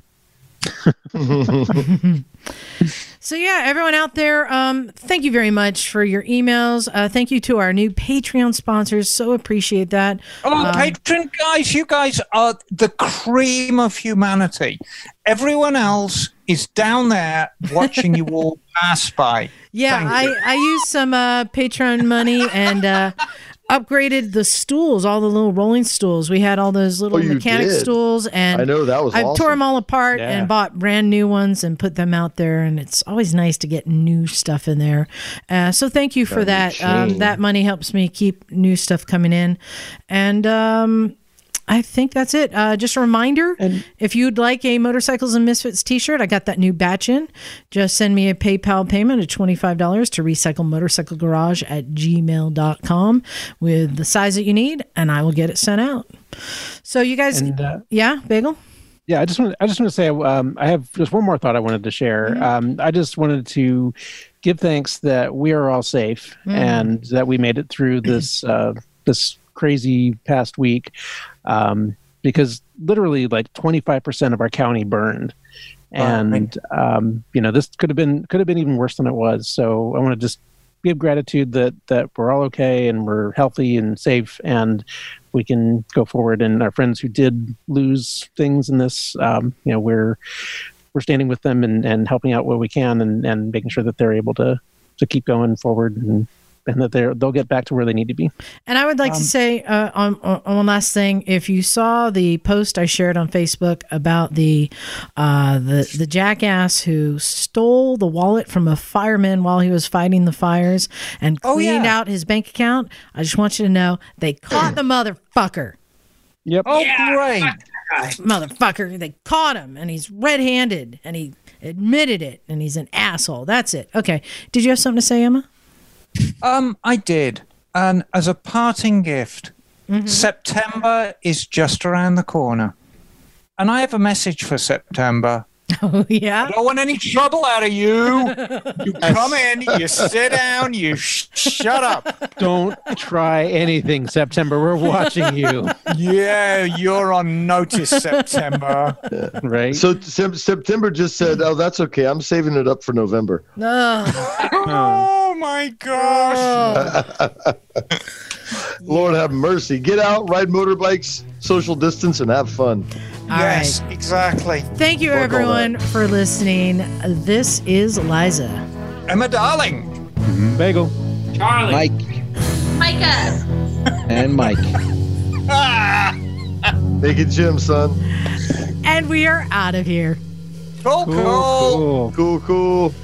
So yeah, everyone out there, um, thank you very much for your emails. Uh, thank you to our new Patreon sponsors. So appreciate that. Oh, patron guys, you guys are the cream of humanity. Everyone else is down there watching you all <laughs> pass by. Yeah, I. I used some uh, Patreon money and uh, upgraded the stools, all the little rolling stools. We had all those little Oh, mechanic did? stools, and I know that was I awesome. tore them all apart Yeah. and bought brand new ones and put them out there. And it's always nice to get new stuff in there. Uh, so thank you for that. Um, that money helps me keep new stuff coming in, and. Um, I think that's it. Uh, just a reminder if you'd like a Motorcycles and Misfits t shirt, I got that new batch in. Just send me a PayPal payment of $25 to recycle motorcycle garage at gmail.com with the size that you need, and I will get it sent out. So, you guys, And uh, yeah, Bagel? Yeah, I just want I just want to say um, I have just one more thought I wanted to share. Um, I just wanted to give thanks that we are all safe and that we made it through this uh, this crazy past week um, because literally like 25% of our county burned. And um, you know this could have been could have been even worse than it was. So i want to just give gratitude that that we're all okay and we're healthy and safe and we can go forward. And our friends who did lose things in this um, you know we're we're standing with them and, and helping out where we can and, and making sure that they're able to to keep going forward and and that they're they'll get back to where they need to be And I would like to say uh, on, on on one last thing. If you saw the post I shared on Facebook about the uh, the the jackass who stole the wallet from a fireman while he was fighting the fires and Oh, cleaned yeah. out his bank account, I just want you to know they caught the motherfucker. yep Oh, great. Motherfucker, they caught him and he's red-handed and he admitted it and he's an asshole. That's it. Okay. Did you have something to say, Emma? Um, I did. And as a parting gift, September is just around the corner. And I have a message for September. Oh <laughs> yeah. I don't want any trouble out of you. You <laughs> come in, you sit down, you sh- shut up. Don't try anything, September. We're watching you. Yeah, you're on notice, September. <laughs> Right? So Sep- September just said, "Oh, that's okay. I'm saving it up for November." Ugh. Oh. oh my gosh. Lord have mercy. Get out, ride motorbikes, social distance, and have fun. All yes, right. exactly. Thank you, Fuck all everyone, for listening. This is Liza. Emma Darling. Bagel. Charley. Mike Mycah. and Mike. Ah, Naked Jim, son. And we are out of here. cool, cool. Cool. Cool, cool.